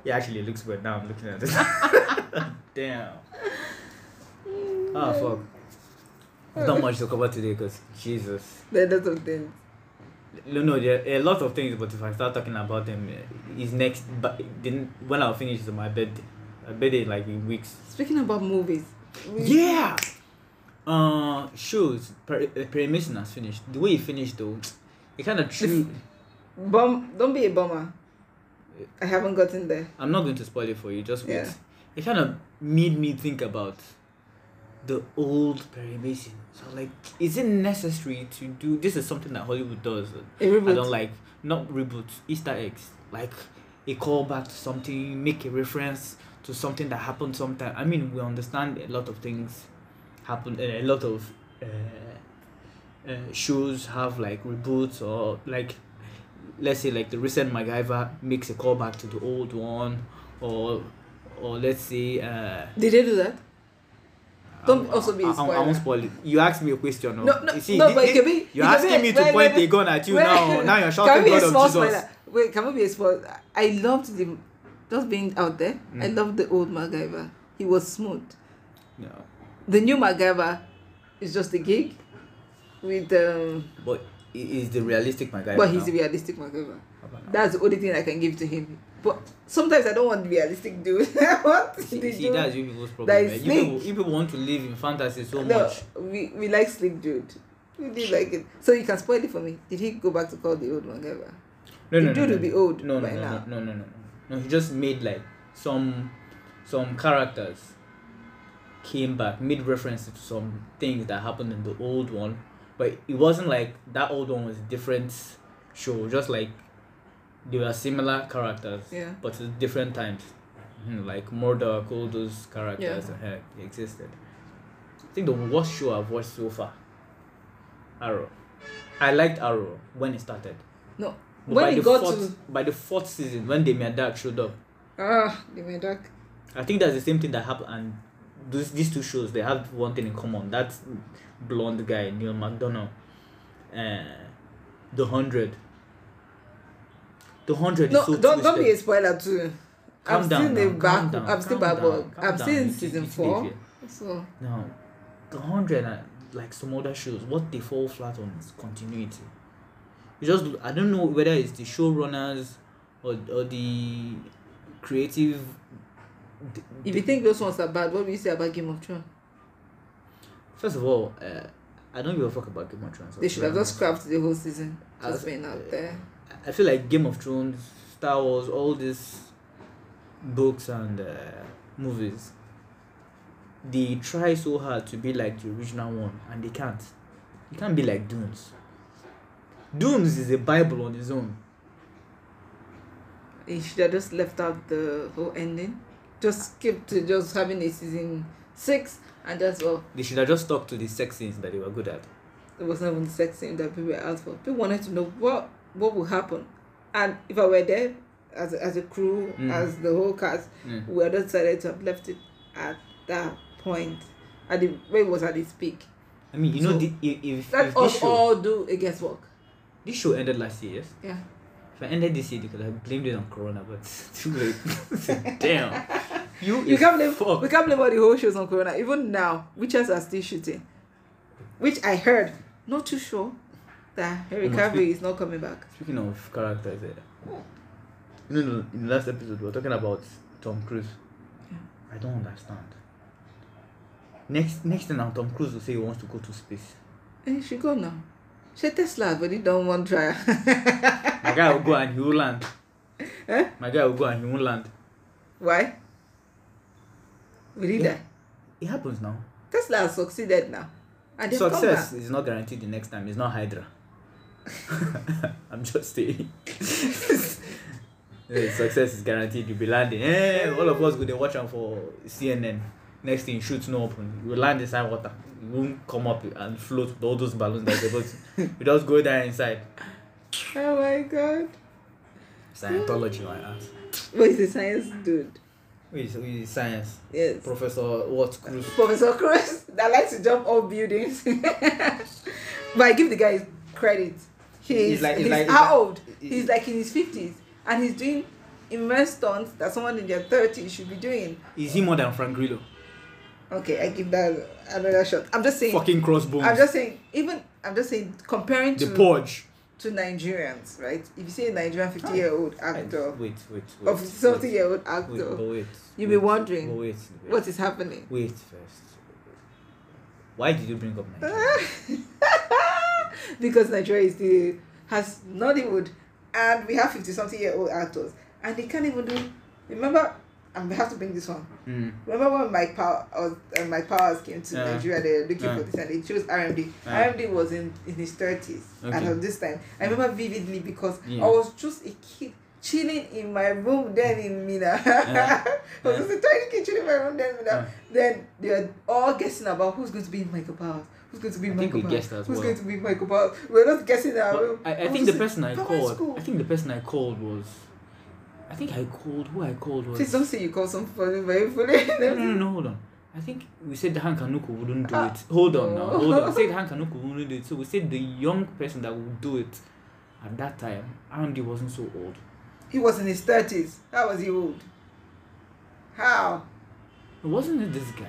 yeah, actually, it looks weird now. I'm looking at it. [LAUGHS] Damn. Ah, fuck. There's not much to cover today because Jesus. There are lots of things. No, no, there are a lot of things, but if I start talking about them, is next. But then when I'll finish is my birthday. My birthday in like in weeks. Speaking about movies. Yeah. Uh, shoes. Per- uh, has finished. The way it finished though, it kind of threw. Bum, don't be a bummer. I haven't gotten there. I'm not going to spoil it for you. Just wait. Yeah. It kind of made me think about the old Perry Mason. So like, is it necessary to do? This is something that Hollywood does. I don't like not reboot Easter eggs like a callback to something, make a reference to something that happened sometime. I mean, we understand a lot of things happen. A lot of uh, uh, shows have like reboots or like let's say like the recent MacGyver makes a callback to the old one, or or let's say uh, Did they do that? Don't I- also be a I, I, I won't spoiler. spoil it. You asked me a question. No, No, no, you see, no, but it thi- can be- it You're asking me to wait, point wait, a gun at you wait. now. Now you're shouting we be a God of Jesus. spoiler? Wait, can we be a spoiler? I loved the, just being out there. I Mm. loved the old MacGyver. He was smooth. No, The new MacGyver is just a gig with um but i- is the realistic MacGyver. but he's now. a realistic MacGyver. How about now? That's the only thing I can give to him. But sometimes I don't want realistic dude. [LAUGHS] I want See, the see dude. that's you people's problem. is eh? You people, you people want to live in fantasy so no, much. we, we like slick dude. Who did like it? So you can spoil it for me. Did he go back to call the old one ever? No, The no, dude no, will be old No, no, by no, now. no, no, no, no, no. He just made like some some characters came back, made references to some things that happened in the old one, but it wasn't like that old one was a different show. Just like they were similar characters, Yeah. but at different times. Mhm, Like Murdoc, all those characters Yeah. existed. I think the worst show I've watched so far, Arrow. I liked Arrow when it started. No. But When by it the got fourth, by the fourth season, when Damien Darhk showed up, Ah, went dark. I think that's the same thing that happened. And those these two shows they have one thing in common. That's blonde guy Neal McDonough, uh, the hundred. The hundred No, is so don't don't be a spoiler too. Calm I've down seen the back. down, I've seen down, I've down. seen season four. So No, the hundred and like some other shows, what they fall flat on is continuity. You just I don't know whether it's the showrunners or or the creative. d- if you think those ones are bad, what do you say about Game of Thrones? First of all, uh, I don't give a fuck about Game of Thrones. They should have just scrapped the whole season. Just As- being out there. I feel like Game of Thrones, Star Wars, all these books and uh, movies, they try so hard to be like the original one, and they can't. You can't be like Dunes. Dunes is a Bible on its own. They should have just left out the whole ending. Just skip to just having a season six and that's well, They should have just stuck to the sex scenes that they were good at. it was not even the sex scene that people were asked for. People wanted to know what what will happen. And if I were there as a, as a crew, Mm. as the whole cast, Mm. we had decided to have left it at that point. At the when it was at its peak. I mean, you know, the, if, if, Let if us show, all do a guesswork. this show ended last year, yes? Yeah. If I ended this year, they could have blamed it on Corona, but it's too late. [LAUGHS] Damn. [LAUGHS] You, You can't blame fucked. we can't blame all the whole shows on Corona. Even now, witches are still shooting. Which I heard, not too sure that Cavill is not coming back. Speaking of characters, eh, you know, in the last episode, we were talking about Tom Cruise. Yeah. I don't understand. Next, next thing now, Tom Cruise will say he wants to go to space. And he should go now. She Tesla, but he don't want try. My guy will go and he will land. Eh? My guy will go and he won't land. Why? Will he Yeah. die? It happens now. Tesla has succeeded now. And they've come Success is not guaranteed the next time. It's not Hydra. [LAUGHS] I'm just saying. [LAUGHS] Success is guaranteed. You'll be landing. Eh, all of us go there watch am for CNN. Next thing, shoots no open. You land inside water. You won't come up and float with all those balloons that to. You just go there inside. Oh my god. Scientology, my ass. But he's a science dude. Is, who is science? Yes. Professor what? Cruz? Professor Cruz [LAUGHS] that likes to jump off buildings. but I give the guy credit. He's, He's like- he's he's like- how old? He's like in his fifties and he's doing immense stunts that someone in their thirties should be doing. Is he more than Frank Grillo? Okay, I give that another shot. I'm just saying. Fucking crossbones. I'm just saying. Even I'm just saying comparing the to Porge. to Nigerians, right? If you see a Nigerian fifty year old ah. actor Wait, wait, wait. or seventy year old actor, but wait. you'll be wondering wait, wait. what is happening? Wait first. Why did you bring up Nigeria? [LAUGHS] [LAUGHS] because Nigeria is the has Nollywood, and we have fifty something year old actors, and they can't even do. Remember, and we have to bring this one. mm. Remember when Mike Power, uh, Mike Powers came to Yeah. Nigeria? They were looking Yeah. for this, and they chose RMD. Yeah. RMD was in in his thirties Okay. at this time. I remember vividly because. I was just a kid chilling in my room then in Minna. Yeah. [LAUGHS] I was just a tiny kid chilling in my room then in Minna. Then they were all guessing about who's going to be Michael Powers. Who's going to be I think Michael we Powers? guessed as who's well. going to be Michael were not guessing that. I, I think the person I called. School. I think the person I called was. I think I called. Who I called was. Please don't say you call some funny very funny. No, no, no, no, hold on. I think we said Han Kanuku wouldn't do Ah. it. Hold on now, No. hold on. We [LAUGHS] said Han Kanuku wouldn't do it. So we said the young person that would do it at that time, Andy wasn't so old. He was in his thirties. How was he old? How? Wasn't it this guy?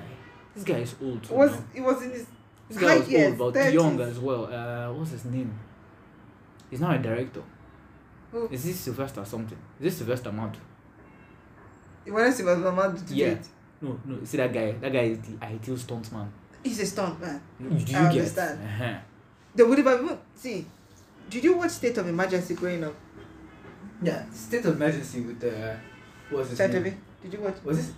This guy is old. too Was now. he was in his This guy was years, old, but 30s. young as well. Uh, what's his name? He's now a director. Who? Is this Sylvester something? Is this Sylvester Mount? He wanted to see my mama to do Yeah. it. No, no. See that guy? That guy is the ideal stuntman. He's a stunt man. Do you I get? understand. Uh-huh. they would have see. Did you watch State of Emergency growing up? Yeah, state of emergency with the what was his State name? Did you watch? Was this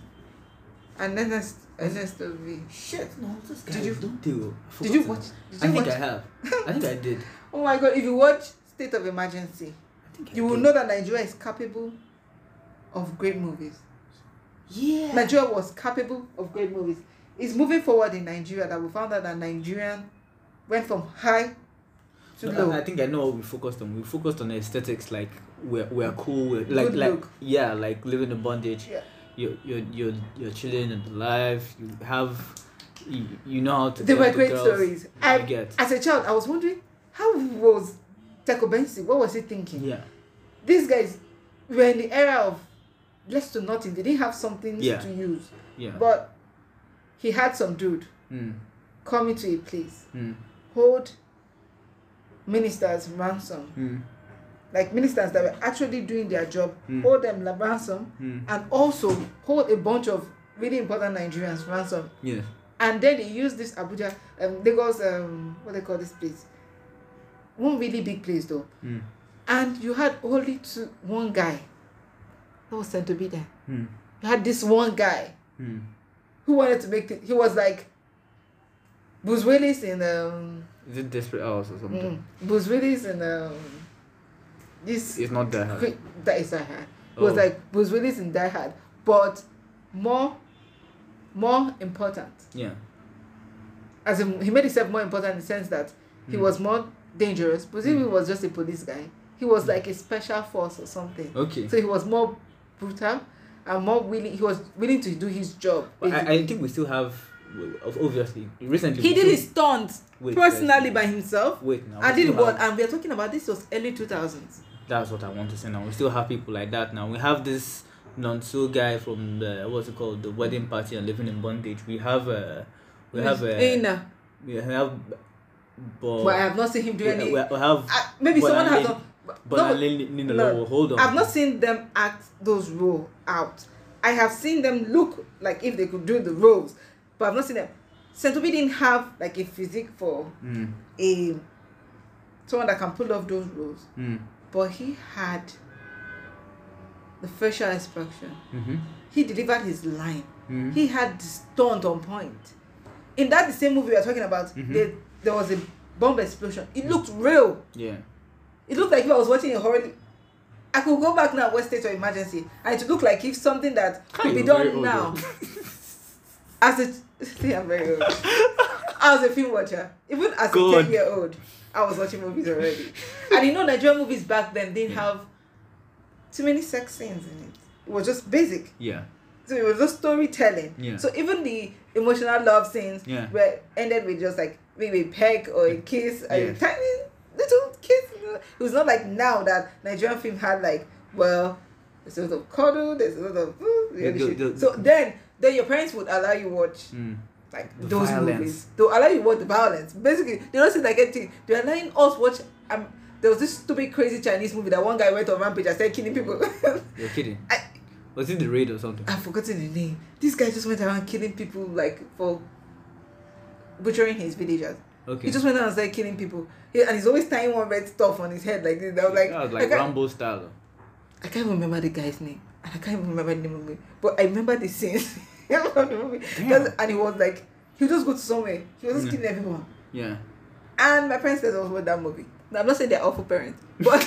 And then that's Ernesto V. shit? No, this guy Did you- don't do. Did you watch? it. Did I you think watch? I have. I think I [LAUGHS] did. Oh my god! If you watch State of Emergency, I think I you will did. know that Nigeria is capable of great movies. Yeah. Nigeria was capable of great movies. It's moving forward in Nigeria that we found out that Nigerian went from high to No, low. I, I think I know what we focused on. We focused on aesthetics, like we're we're cool, we're, like Good like look. yeah, like living in bondage. Yeah. You're you're you're you're chilling and alive. You have, you, you know how to. They were great girls. stories. You I, get. as a child, I was wondering how was Teco Benson? What was he thinking? Yeah. These guys were in the era of less to nothing. They didn't have something Yeah. to use. Yeah. But he had some dude Mm, coming to a place, mm, hold ministers ransom, mm, like ministers that were actually doing their job, Mm. hold them ransom, mm. and also hold a bunch of really important Nigerians ransom. Yeah. And then they use this Abuja, um, Lagos, um, what they call this place, one really big place though. Mm, And you had only two, one guy that was sent to be there. mm, You had this one guy mm. who wanted to make it. He was like Bruce Willis in um, Is it desperate hours or something? mm, Bruce Willis in um, this is not that hard. That is Die Hard. It was Oh. like Bruce Willis in Die Hard, but more, more important. Yeah. As in, he made himself more important in the sense that he Mm. was more dangerous. Willis Mm. was just a police guy. He was like a special force or something. Okay. So he was more brutal and more willing. He was willing to do his job. I, I think we still have, obviously, recently. he did his stunts Wait, personally by himself. Wait now. I did what, and we are talking about this was early two thousands. That's what I want to say now. We still have people like that now. We have this Nonso guy from the what's it called, the wedding party and living in bondage. We have uh, we have uh, Ina, we have, but but I have not seen him do any. we, we have Uh, maybe But someone I has done. but no, I no. Hold on. I've not seen them act those roles out. I have seen them look like if they could do the roles, but I've not seen them. Saint Obi didn't have like a physique for Mm, a someone that can pull off those roles, mm, but he had the facial expression. mm-hmm, He delivered his line. mm-hmm. He had stunt on point. In that the same movie we are talking about, Mhm. there, there was a bomb explosion. It looked real. yeah. It looked like if I was watching a horror. I could go back now and watch State of Emergency, and it looked like if something that could be done now. [LAUGHS] As a [LAUGHS] see, I'm very old. I was a film watcher. Even as a ten year old, I was watching movies already. And you know, Nigerian movies back then didn't have too many sex scenes in it. It was just basic. yeah. So it was just storytelling. Yeah. So even the emotional love scenes Yeah. were ended with just like maybe a peck or a kiss, a tiny little kiss. It was not like now that Nigerian film had like, well, there's a lot of cuddle, there's a lot of ooh, Yeah, the- the- so then then your parents would allow you watch Mm. Like The those violence. movies. They'll allow you watch the violence. Basically, they don't see like anything. They're allowing us watch um there was this stupid crazy Chinese movie that one guy went on rampage and started killing people. [LAUGHS] You're kidding. I, Was it the raid or something? I've forgotten the name. This guy just went around killing people like for butchering his villagers. Okay. He just went around and started killing people. He, and he's always tying one red stuff on his head like this. I was like, that was like Rambo style. I can't remember the guy's name. And I can't even remember the name of movie. But I remember the scenes [LAUGHS] [LAUGHS] the movie. And he was like, he just go to somewhere. He was just Mm. killing everyone. Yeah. And my parents said I was with that movie. Now, I'm not saying they're awful parents, [LAUGHS] but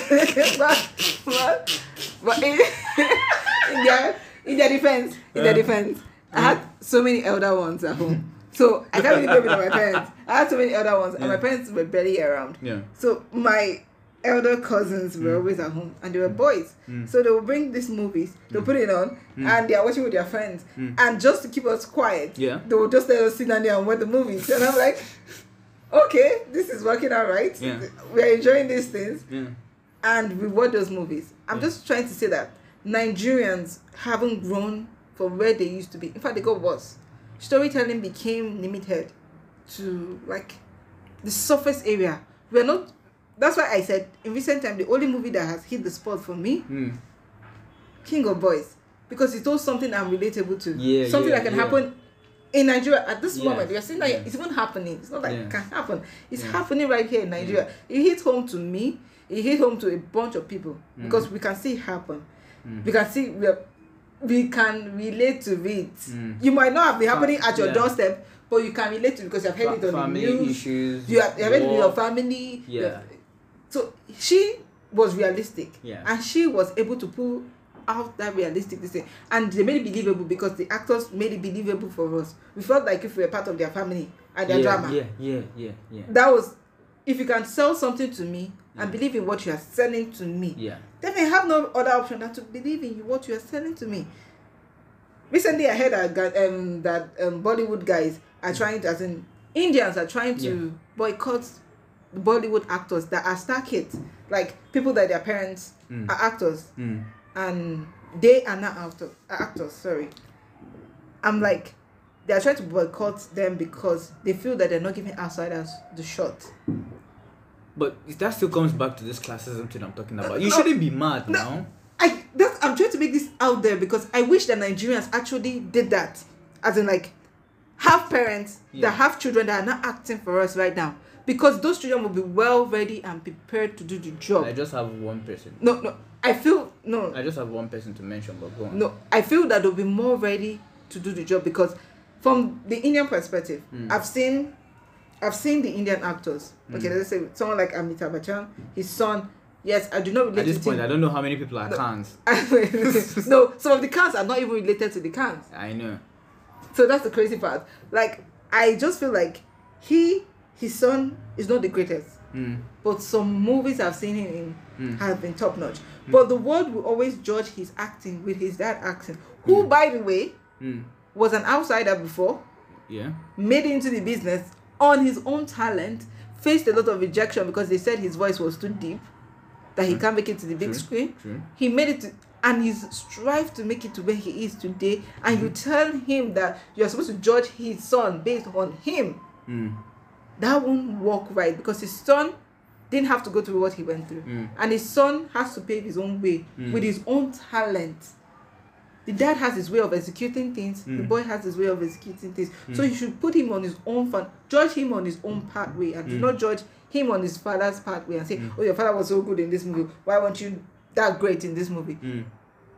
but but, but in, [LAUGHS] in their in their defense, in their defense, I had so many elder ones at home. So I can't really blame it on my parents. I had so many elder ones, and my parents were barely around. Yeah. So my elder cousins were Mm. always at home, and they were boys. Mm. So they would bring these movies, they'll put it on, Mm. and they are watching with their friends. Mm. And just to keep us quiet, Yeah. they would just let us sit down there and watch the movies. And I'm like, okay, this is working out right. Yeah. We're enjoying these things, Yeah. and we watch those movies. I'm Yeah. just trying to say that Nigerians haven't grown from where they used to be. In fact, they got worse. Storytelling became limited to like the surface area. We're not. That's why I said in recent time the only movie that has hit the spot for me, Mm. King of Boys, because it told something I'm relatable to. Yeah, something yeah, that can yeah. happen in Nigeria at this moment. You're seeing that it's even happening. It's not like it can happen. It's happening right here in Nigeria. It hit home to me. It hit home to a bunch of people Mm. because we can see it happen. Mm. We can see we are, we can relate to it. Mm. You might not have been happening at your doorstep, but you can relate to it because you have heard Fa- it on the news. issues. You have, you have heard it in your family. Yeah. So she was realistic Yeah. and she was able to pull out that realistic thing and they made it believable because the actors made it believable for us we felt like if we were part of their family and their yeah, drama Yeah, yeah, yeah, yeah. that was if you can sell something to me and Yeah. believe in what you are selling to me Yeah. then I have no other option than to believe in you what you are selling to me recently i heard that um, that um, bollywood guys are trying to as in indians are trying to Yeah. boycott bollywood actors that are star kids like people that their parents Mm. are actors Mm. and they are not actors actors sorry i'm like they are trying to boycott them because they feel that they're not giving outsiders the shot But that still comes back to this classism thing I'm talking about. You No. shouldn't be mad now. I that's I'm trying to make this out there because I wish that Nigerians actually did that. As in like have parents Yeah. that have children that are not acting for us right now. Because those children will be well ready and prepared to do the job. I just have one person. No, no. I feel no I just have one person to mention, but go on. no, I feel that they'll be more ready to do the job because from the Indian perspective, Mm. I've seen I've seen the Indian actors. Okay, Mm. let's say someone like Amitabh Bachchan, his son. Yes, I do not relate At this to point, him. I don't know how many people are No. cans. [LAUGHS] no, some of the cans are not even related to the cans. I know. So that's the crazy part. Like, I just feel like he, his son, is not the greatest. Mm. But some movies I've seen him in Mm. have been top notch. But the world will always judge his acting with his dad acting, who, Mm. by the way, Mm. was an outsider before, Yeah. made into the business on his own talent, faced a lot of rejection because they said his voice was too deep, that he True. can't make it to the big True. screen. True. he made it to, and he's strived to make it to where he is today and you tell him that you're supposed to judge his son based on him Mm. That won't work right because his son didn't have to go through what he went through Mm. and his son has to pave his own way Mm. with his own talent the dad has his way of executing things the Mm. boy has his way of executing things so Mm. you should put him on his own fun judge him on his own pathway and do Mm. not judge him on his father's pathway and say Mm. oh your father was so good in this movie why weren't you that great in this movie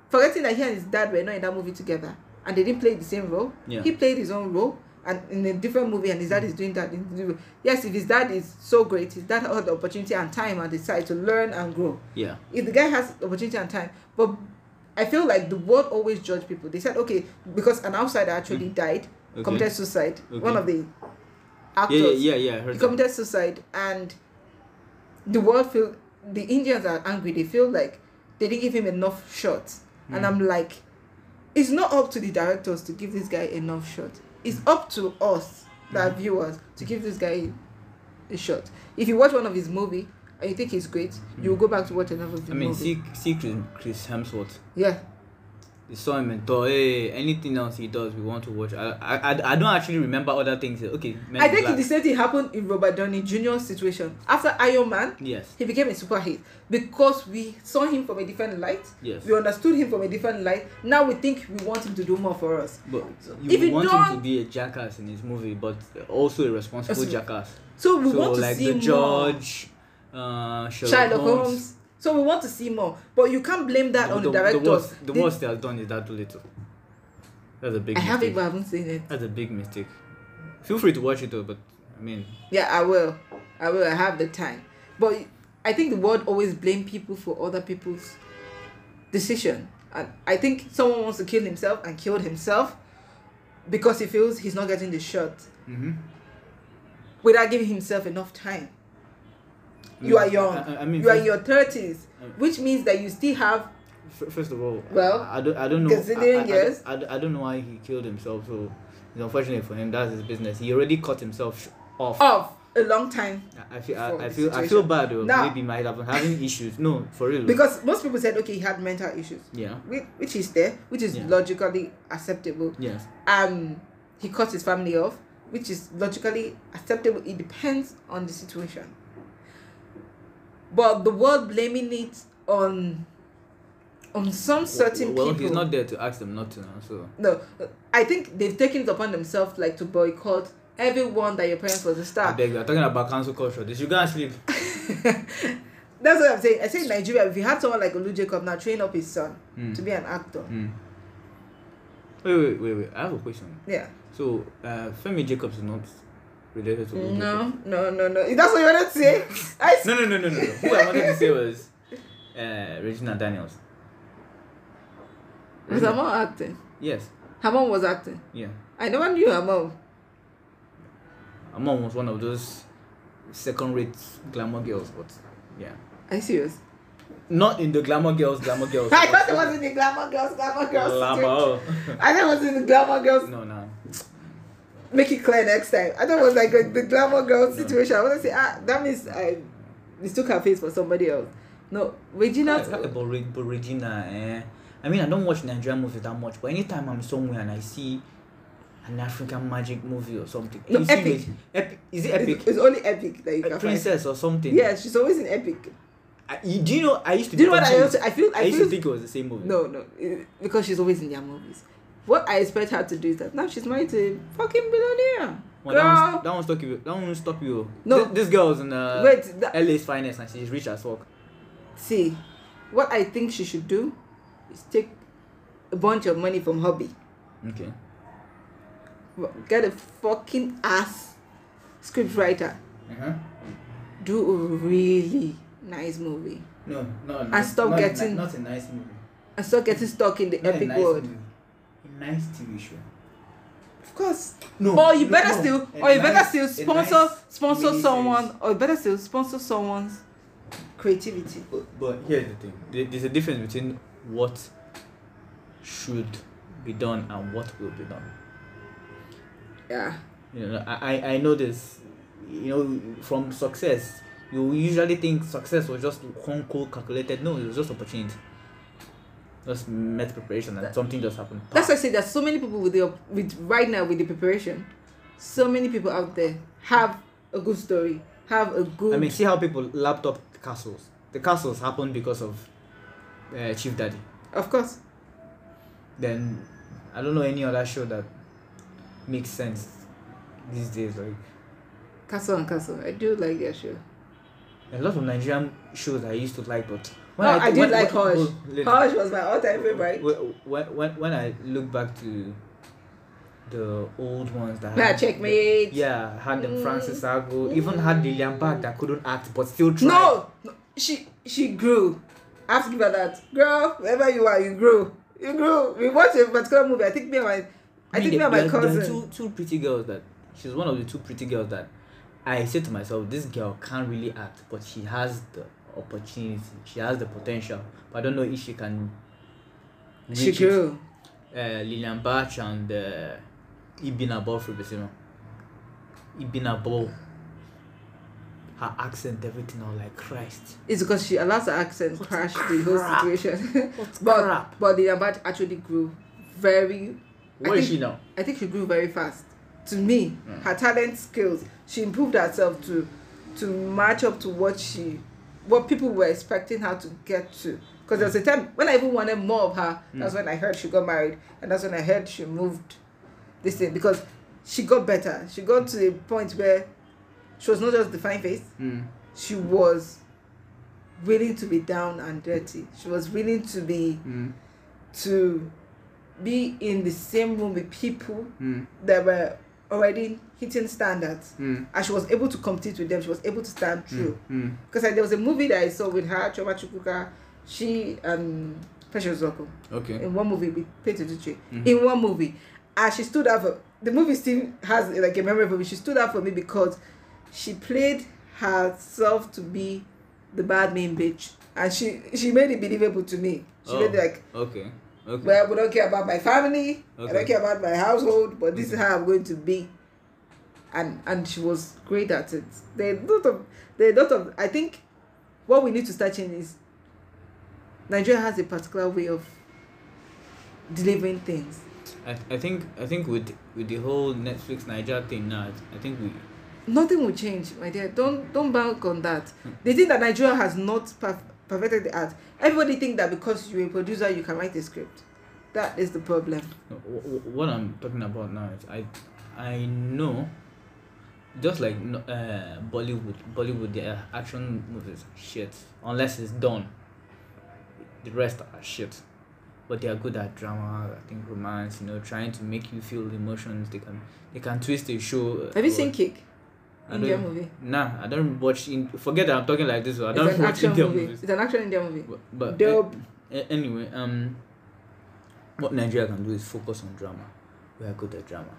forgetting that he and his dad were not in that movie together and they didn't play the same role Yeah. he played his own role and in a different movie and his dad is doing that in the movie. yes if his dad is so great his dad had the opportunity and time and decide to learn and grow Yeah. if the guy has opportunity and time but i feel like the world always judge people they said okay because an outsider actually died Mm. Okay. committed suicide Okay. one of the Yeah, actors yeah, yeah, yeah. I heard he that. committed suicide and the world feel the indians are angry they feel like they didn't give him enough shots and Mm. i'm like it's not up to the directors to give this guy enough shot it's up to us the Mm. viewers to give this guy a shot if you watch one of his movie and you think he's great you will go back to watch another I mean, movie see, see Chris, Chris Hemsworth. yeah Him in Thor. Hey, anything else he does, we want to watch. I, I, I, don't actually remember other things. Okay, Men i think Black. the same thing happened in robert downey jr situation after iron man Yes, he became a super hit because we saw him from a different light yes. we understood him from a different light now we think we want him to do more for us But you if you want him to be a jackass in his movie, but also a responsible jackass. so we so want to like see the more judge, uh, Sherlock, Sherlock Holmes. Holmes. So we want to see more, but you can't blame that on the, directors. The worst, the They- worst they have done is that too little. That's a big I have it, mistake. but I haven't seen it. That's a big mistake. Feel free to watch it though, but I mean, Yeah, I will. I will. I have the time, but I think the world always blame people for other people's decision, and I think someone wants to kill himself and killed himself because he feels he's not getting the shot hmm without giving himself enough time. You are young. I, I mean, you are in your thirties, which means that you still have first of all, Well, I, I don't, I don't know. considering I, I, years. I, I, I don't know why he killed himself. So it's unfortunate for him. That's his business. He already cut himself off. off a long time I I feel, I, I feel, I feel bad though. Now- Maybe he might have been having issues. No, for real. because most people said okay he had mental issues yeah. which, which is there which is Yeah. logically acceptable Yes. um he cut his family off which is logically acceptable it depends on the situation but the world blaming it on on some certain well, people he's not there to ask them not to now. So no i think they've taken it upon themselves like to boycott everyone that your parents was a star I beg you. I'm talking about cancel culture. They should go and sleep. [LAUGHS] that's what i'm saying i say in nigeria if you had someone like olu jacob now train up his son Mm. to be an actor Mm. Wait, wait, wait, wait. I have a question. yeah So, uh, Femi Jacobs is not related to Olu no no no no that's what you wanted to say i No, no, no, no, no, no. Who I wanted to say was uh, Regina Daniels. was her mom acting Yes. her mom was acting Yeah. i never knew her mom Her mom was one of those second-rate glamour girls, but yeah. are you serious Not in the glamour girls, glamour [LAUGHS] girls. i thought it was in the glamour girls glamour girls Glamour. i thought it was in the glamour girls no, no. Make it clear next time. I thought it was like a, the glamour girl situation. I want to say, ah, that means I mistook her face for somebody else. No, Regina. Talk about, about Regina, eh? I mean, I don't watch Nigerian movies that much, but anytime I'm somewhere and I see an African magic movie or something, No, you epic. it- epic. Is it epic? it's only epic that you A can find. princess or something. Yeah, she's always in epic. I, you- do you know? I used to. Do you know what I also? I feel. I I used feel. to think it was the same movie. No, no, it- because she's always in their movies. What I expect her to do is that now she's married to a fucking billionaire. Well, that, Girl, that one stop you. That won't stop you. No. This, this girl's in uh, wait. That, LA's finest and she's rich as fuck. see, what I think she should do is take a bunch of money from hubby. Okay. get a fucking ass script writer Uh-huh. do a really nice movie No, no. And stop not, getting- Not a nice movie. and stop getting stuck in the Not a epic nice world movie. A nice TV show. of course No. or you no, better no. still A or you better nice- still sponsor nice sponsor miniseries. someone or you better still sponsor someone's creativity But, but here's the thing there's a difference between what should be done and what will be done. yeah You know, I, I, I know this. You know, from success, you usually think success was just one cool calculated. No, it was just opportunity. Just met preparation and something just happened. that's why i say there's so many people with the with right now with the preparation so many people out there have a good story have a good I mean, see how people laptop the castles. The castles happened because of uh, Chief Daddy. of course Then I don't know any other show that makes sense these days. Like castle and castle i do like their show a lot of Nigerian shows I used to like, but oh, I, did when- like when- Hush. when- Hush was my all-time favorite. When, when, when I look back to the old ones that Yeah, had- checkmate. yeah, had the Mm. Francis Agu, even had Lillian Bach that couldn't act but still tried. No, no, she she grew. I have to give that. Girl, wherever you are, you grew. You grew. We watched a particular movie. I think me and my, I, think me and my there- there cousin. two two pretty girls that she's one of the two pretty girls that I said to myself, this girl can't really act, but she has the opportunity, she has the potential, but I don't know if she can. She grew. Uh, Lillian Bach and uh, Ibinabo Fiberesima. Ibina Ball. Her accent, everything, I was like, Christ. It's because she allows her accent What crash the whole situation. [LAUGHS] But crap. but the Abad actually grew very. I Where is think- she now? I think she grew very fast. To me, Mm. her talent skills, she improved herself to to match up to what she what people were expecting her to get to. Because there was a time when I even wanted more of her. That's Mm. when I heard she got married, and that's when I heard she moved this thing because she got better. She got to a point where she was not just the fine face, Mm. she was willing to be down and dirty. She was willing to be Mm. to be in the same room with people Mm. that were already hitting standards Mm. and she was able to compete with them she was able to stand true Mm. because like, there was a movie that i saw with her Chioma Chukwuka she and precious zoko Okay. in one movie with Peter Duce Mhm. in one movie and she stood up for the movie still has like a memory for me she stood up for me because she played herself to be the bad main bitch and she she made it believable to me she Oh. made it like Okay. Okay. well, we don't care about my family. I don't care about my household, but this is how I'm going to be. And and she was great at it. A lot of a lot of I think what we need to start changing is Nigeria has a particular way of delivering things. I, I think I think with with the whole Netflix Nigeria thing now, I think we Nothing will change, my dear. Don't don't bank on that. Hmm. The thing that Nigeria has not perf- perfected the art. Everybody think that because you're a producer, you can write a script. That is the problem. No, wh- wh- what I'm talking about now is I I know just like uh, Bollywood Bollywood their action movies shit unless it's done the rest are shit but they are good at drama I think romance you know trying to make you feel emotions they can they can twist a show uh, Have you seen Kick? I Indian movie. nah I don't watch in forget that I'm talking like this I don't an watch action Indian movie. movies It's an action Indian movie. but, but Dope. a- anyway um what Nigeria can do is focus on drama we are good at drama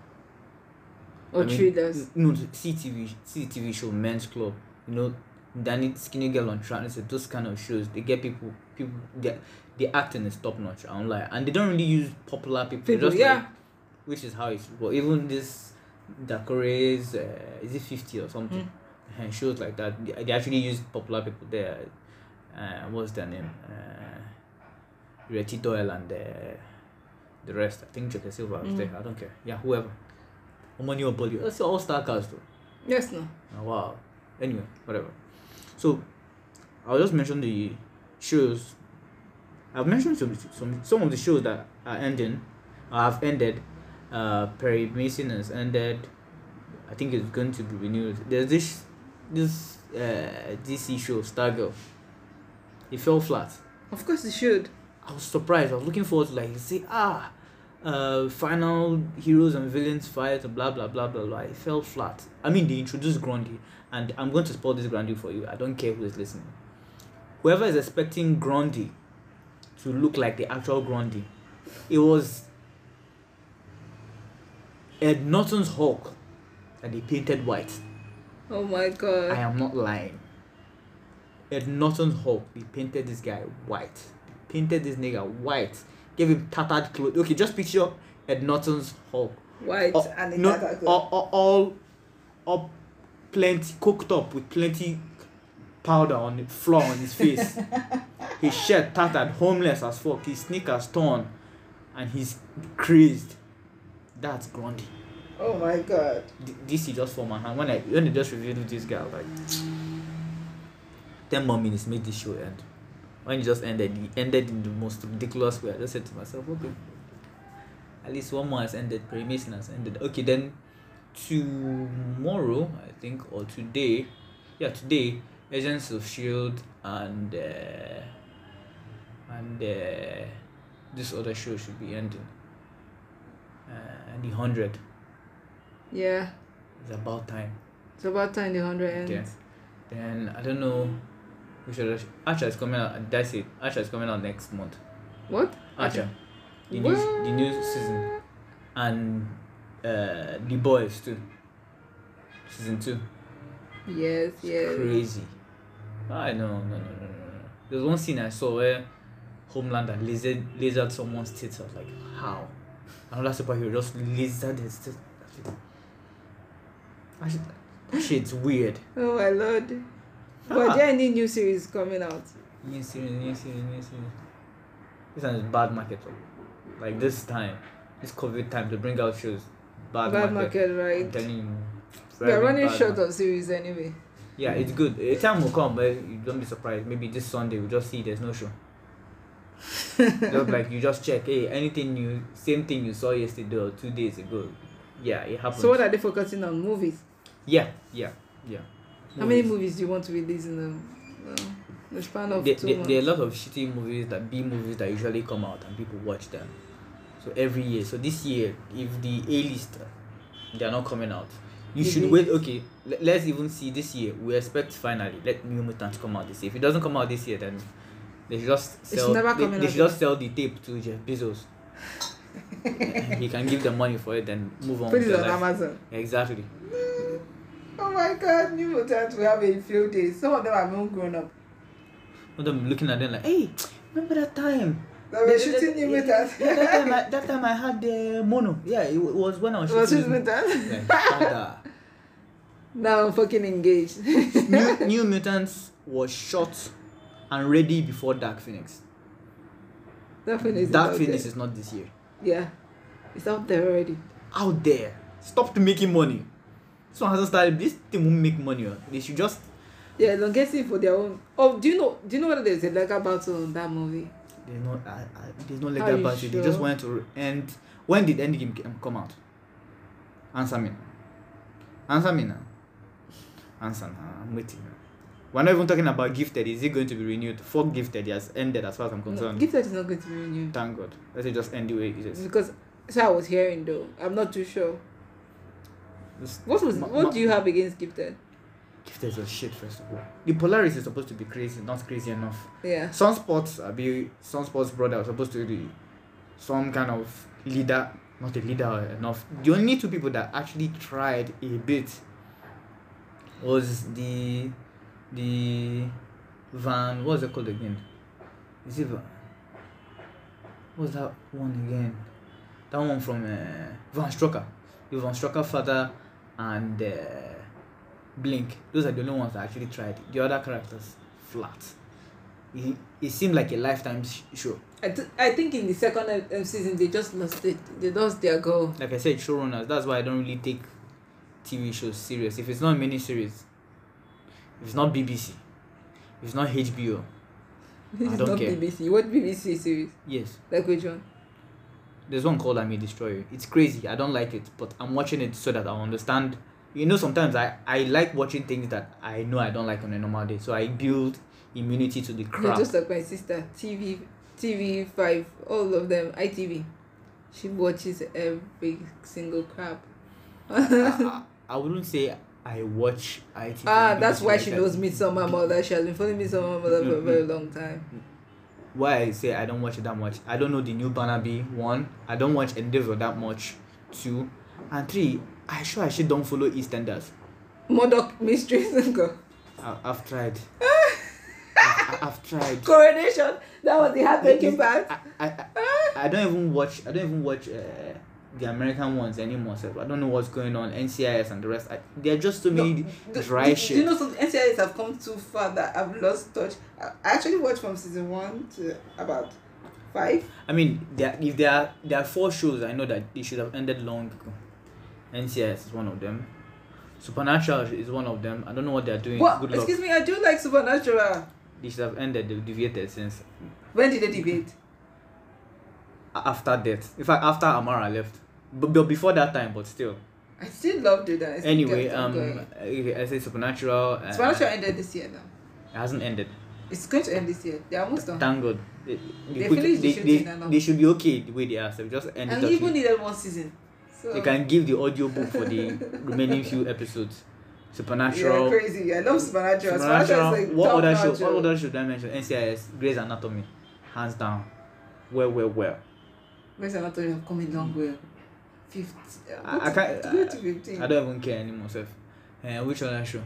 Or I mean, thrillers. No, CTV CTV show Men's Club. You know, Ndani Skinny Girl on Trans. Those kind of shows they get people people get the acting is top notch. I don't lie, and they don't really use popular people. People, just yeah. like- which is how it's. But even this Dakore's uh, is it fifty or something? Mm. And shows like that, they, actually use popular people there. Uh, what's their name? Uh, Reti Doyle and uh, the rest. I think Joke Silva was Mm. there. I don't care. Yeah, whoever. Omoni Oboli. That's all star cast though. Yes, no. Oh, wow. Anyway, whatever. So, I'll just mention the shows. I've mentioned some some some of the shows that are ending, or have ended. Uh, Perry Mason has ended. I think it's going to be renewed. There's this this uh DC show Stargirl. It fell flat. Of course, you should. I was surprised. I was looking forward to like say ah, uh, final heroes and villains fight and blah blah blah blah blah. It fell flat. I mean, they introduced Grundy, and I'm going to spoil this Grundy for you. I don't care who is listening. Whoever is expecting Grundy to look like the actual Grundy, it was Ed Norton's Hulk that they painted white. Oh my god. I am not lying. Ed Norton's Hulk, they painted this guy white. Painted this nigga white. Gave him tattered clothes. Okay, just picture Ed Norton's Hulk. White and no, tattered cloth. all, all, all, all plenty, cooked up with plenty powder on the floor on his face. [LAUGHS] his shirt tattered, homeless as fuck. His sneakers torn. And he's crazed. That's Grundy. Oh my god. Th- this is just for my hand. When I when they just revealed this guy, I was like, ten more minutes make this show end. When it just ended, it ended in the most ridiculous way. I just said to myself, okay, at least one more has ended. Perry Mason has ended. Okay, then tomorrow, I think, or today, yeah, today, Agents of Shield and uh, and uh, this other show should be ending. Uh, and the hundred. Yeah. It's about time. It's about time the hundred ends. Okay. Then I don't know. Which other? Archer is coming out. That's it. Archer is coming out next month. What? Archer. The new the new season, and uh, the boys too. Season two. Yes, It's yes. Crazy. I know. No, no, no, no, no. There's one scene I saw where Homelander lasered lasered someone's tits. I was like, how? Another superhero just lasered his tits. That shit, that shit's weird. Oh my lord. Ah. But there any new series coming out? New series, new series, new series. This one is bad market. Like this time, this COVID time to bring out shows. Bad, Bad market. market, I'm right? telling you. We are running short of series anyway. Yeah, it's good. A time will come but you don't be surprised. Maybe this Sunday we'll just see there's no show. [LAUGHS] just like you just check, hey, anything new, same thing you saw yesterday or two days ago. Yeah, it happens. So what are they focusing on? Movies. yeah, yeah, yeah. How many movies do you want to release in the, uh, the span of there, two there, months? there are a lot of shitty movies that B movies that usually come out and people watch them. So every year. So this year, if the A list they are not coming out, you The should wait. Okay, let, let's even see this year. We expect finally let New Mutants come out this year. If it doesn't come out this year, then they should just sell. they, they should just sell the tape to Jeff Bezos. [LAUGHS] he can give them money for it, then move on. Put it on life. Amazon. Exactly. [LAUGHS] Oh my god, new mutants will have a few days. Some of them are even grown up. One of them looking at them like, hey, remember that time? They were shooting new mutants. Yeah, [LAUGHS] that, time I, that time I had the mono. Yeah, it, was when I was shooting. mutants? Yeah, Now I'm fucking engaged. New, New Mutants was shot and ready before Dark Phoenix. Dark Phoenix is Dark Phoenix there. is not this year. Yeah. It's out there already. Out there. Stopped making money. This one hasn't started. This thing won't make money. They should just Yeah, elongating for their own. Oh, do you know? Do you know whether there's a legal battle in that movie? Uh, uh, there's no, I, I, there's no legal battle. They just wanted to end. When did Endgame come out? Answer me. Answer me now. Answer now. I'm waiting. Now. We're not even talking about Gifted. Is it going to be renewed? Fuck Gifted. It has ended as far as I'm No, concerned. Gifted is not going to be renewed Thank God. Let it just end the way it is. because so I was hearing though. I'm not too sure. What was Ma- what ma- do you have against Gifted? Gifted is a shit, first of all. The Polaris is supposed to be crazy, not crazy enough. Yeah. Sunsports, uh, be Sunsports brother was supposed to be some kind of leader, not a leader enough. The only two people that actually tried a bit was the the Van. What's it called again? Is it Van? What's that one again? That one from uh, Von Strucker. The Von Strucker father and uh, Blink. Those are the only ones that actually tried. The other characters flat. It, it seemed like a lifetime sh- show. I, th- I think in the second uh, season they just lost it. They lost their goal. Like I said, showrunners. That's why I don't really take TV shows serious. If it's not a miniseries, if it's not BBC, if it's not HBO, It's don't not care. BBC. What BBC series? yes, Like which one? there's one called I May Destroy You. It's crazy. I don't like it, but I'm watching it so that I understand. You know, sometimes I, I like watching things that I know I don't like on a normal day. So I build immunity to the You're crap. just like my sister. TV, TV five, all of them. ITV. She watches every single crap. I, I, I wouldn't say I watch IT. ah, that's why she knows me so Midsomer Murders. She has been following me so Midsomer Murders for a very long time. why I say I don't watch it that much. I don't know the new Barnaby one. I don't watch Endeavor that much. Two and three. I sure I should don't follow EastEnders. Murdoch Mysteries. [LAUGHS] Go. I, I've tried. I, [LAUGHS] I've tried. Coronation. That was the heartbreaking part. I, I, I, I don't even watch. I don't even watch uh, the American ones anymore. So I don't know what's going on. NCIS and the rest. I, there are just so many Do- dry do, shit. Do you know some NCIS have come too far that I've lost touch? I I actually watched from season one to about five. I mean, there if there are there are four shows I know that they should have ended long ago. NCIS is one of them. Supernatural is one of them. I don't know what they're doing. What? Good luck. Excuse me, I do like Supernatural. They should have ended. They've deviated since When did they deviate? after death. In fact, after Amara left, but, before that time, but still. I still loved it. and I still Anyway, um, okay, I say Supernatural. Uh, Supernatural ended this year now. It hasn't ended. It's going to end this year. They're almost done. Thank God. They, They put- finished the they, they, they should be okay the way they are. So just end and it even needed one season. So They can give the audio book for the remaining few episodes. Supernatural. Yeah, crazy. I love Supernatural. Supernatural. Supernatural is like what other show? What other show did I mention? NCIS, Grey's Anatomy, hands down. Well, well, well. Grey's Anatomy have come a long way. I- I can't- Go to fifteen. I don't even care anymore, self. Uh, which other show?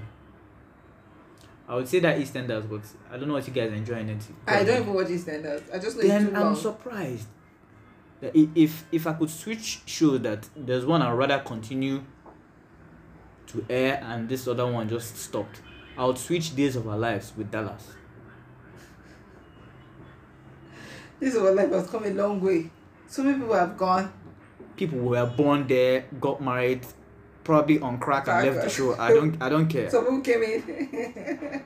I would say that EastEnders, but I don't know what you guys enjoy in it. I don't even watch EastEnders. I just know Then I'm surprised. That if if I could switch show that there's one I'd rather continue to air and this other one just stopped. I would switch Days of Our Lives with Dallas. This is what life has come a long way. So many people have gone. People were born there, got married, probably on crack and left the show. I don't I don't care. [LAUGHS] Some people came in.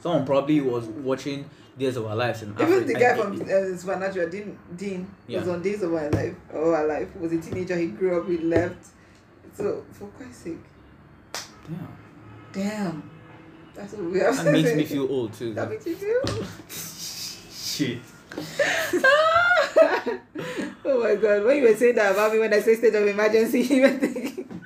Someone probably was watching Days of Our Lives in Even Africa. the guy and- from uh, Supernatural, Dean, Dean was on Days of My Life. Oh, our life. Was a teenager. He grew up. He left. So, for Christ's sake. Damn. Damn. That's what we have That makes me feel old too. That makes you feel. [LAUGHS] Shit. [LAUGHS] oh my god. When you were saying that about me when I say state of emergency, [LAUGHS] you were thinking.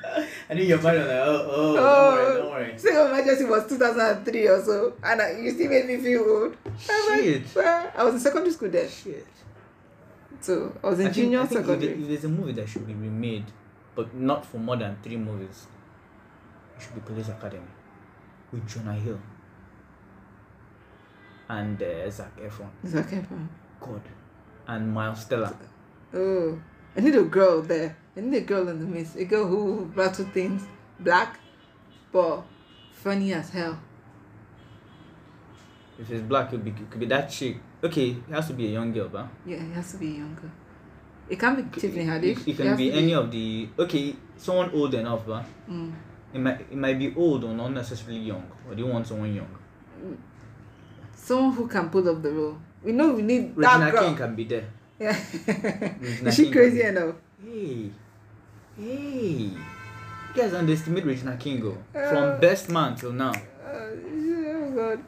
I knew your mind was like, oh, oh, Oh, don't worry, don't worry. State of emergency was 2003 or so. And I, you still made me feel old. Shit. like, "Well, I was in secondary school then. Shit. So, I was in I think, I think secondary. if there's a movie that should be remade, but not for more than three movies, it should be Police Academy with Jonah Hill and uh, Zac Efron. Zac Efron. God. And Miles Teller. Oh, I need a girl there. I need a girl in the midst. A girl who battle things black, but funny as hell. If it's black, it could be, it could be that chick. Okay, it has to be a young girl, but Yeah, it has to be a younger. It can't be Tiffany Haddish. It, it can has be any of the. Okay, someone old enough, but Mm. It might it might be old or not necessarily young. Or do you want someone young? Someone who can pull up the role. We know we need Regina that girl. King can be there. Yeah. Is she crazy can enough? Hey, hey, you guys underestimate Regina King oh. Uh, from best man till now. Uh, oh God.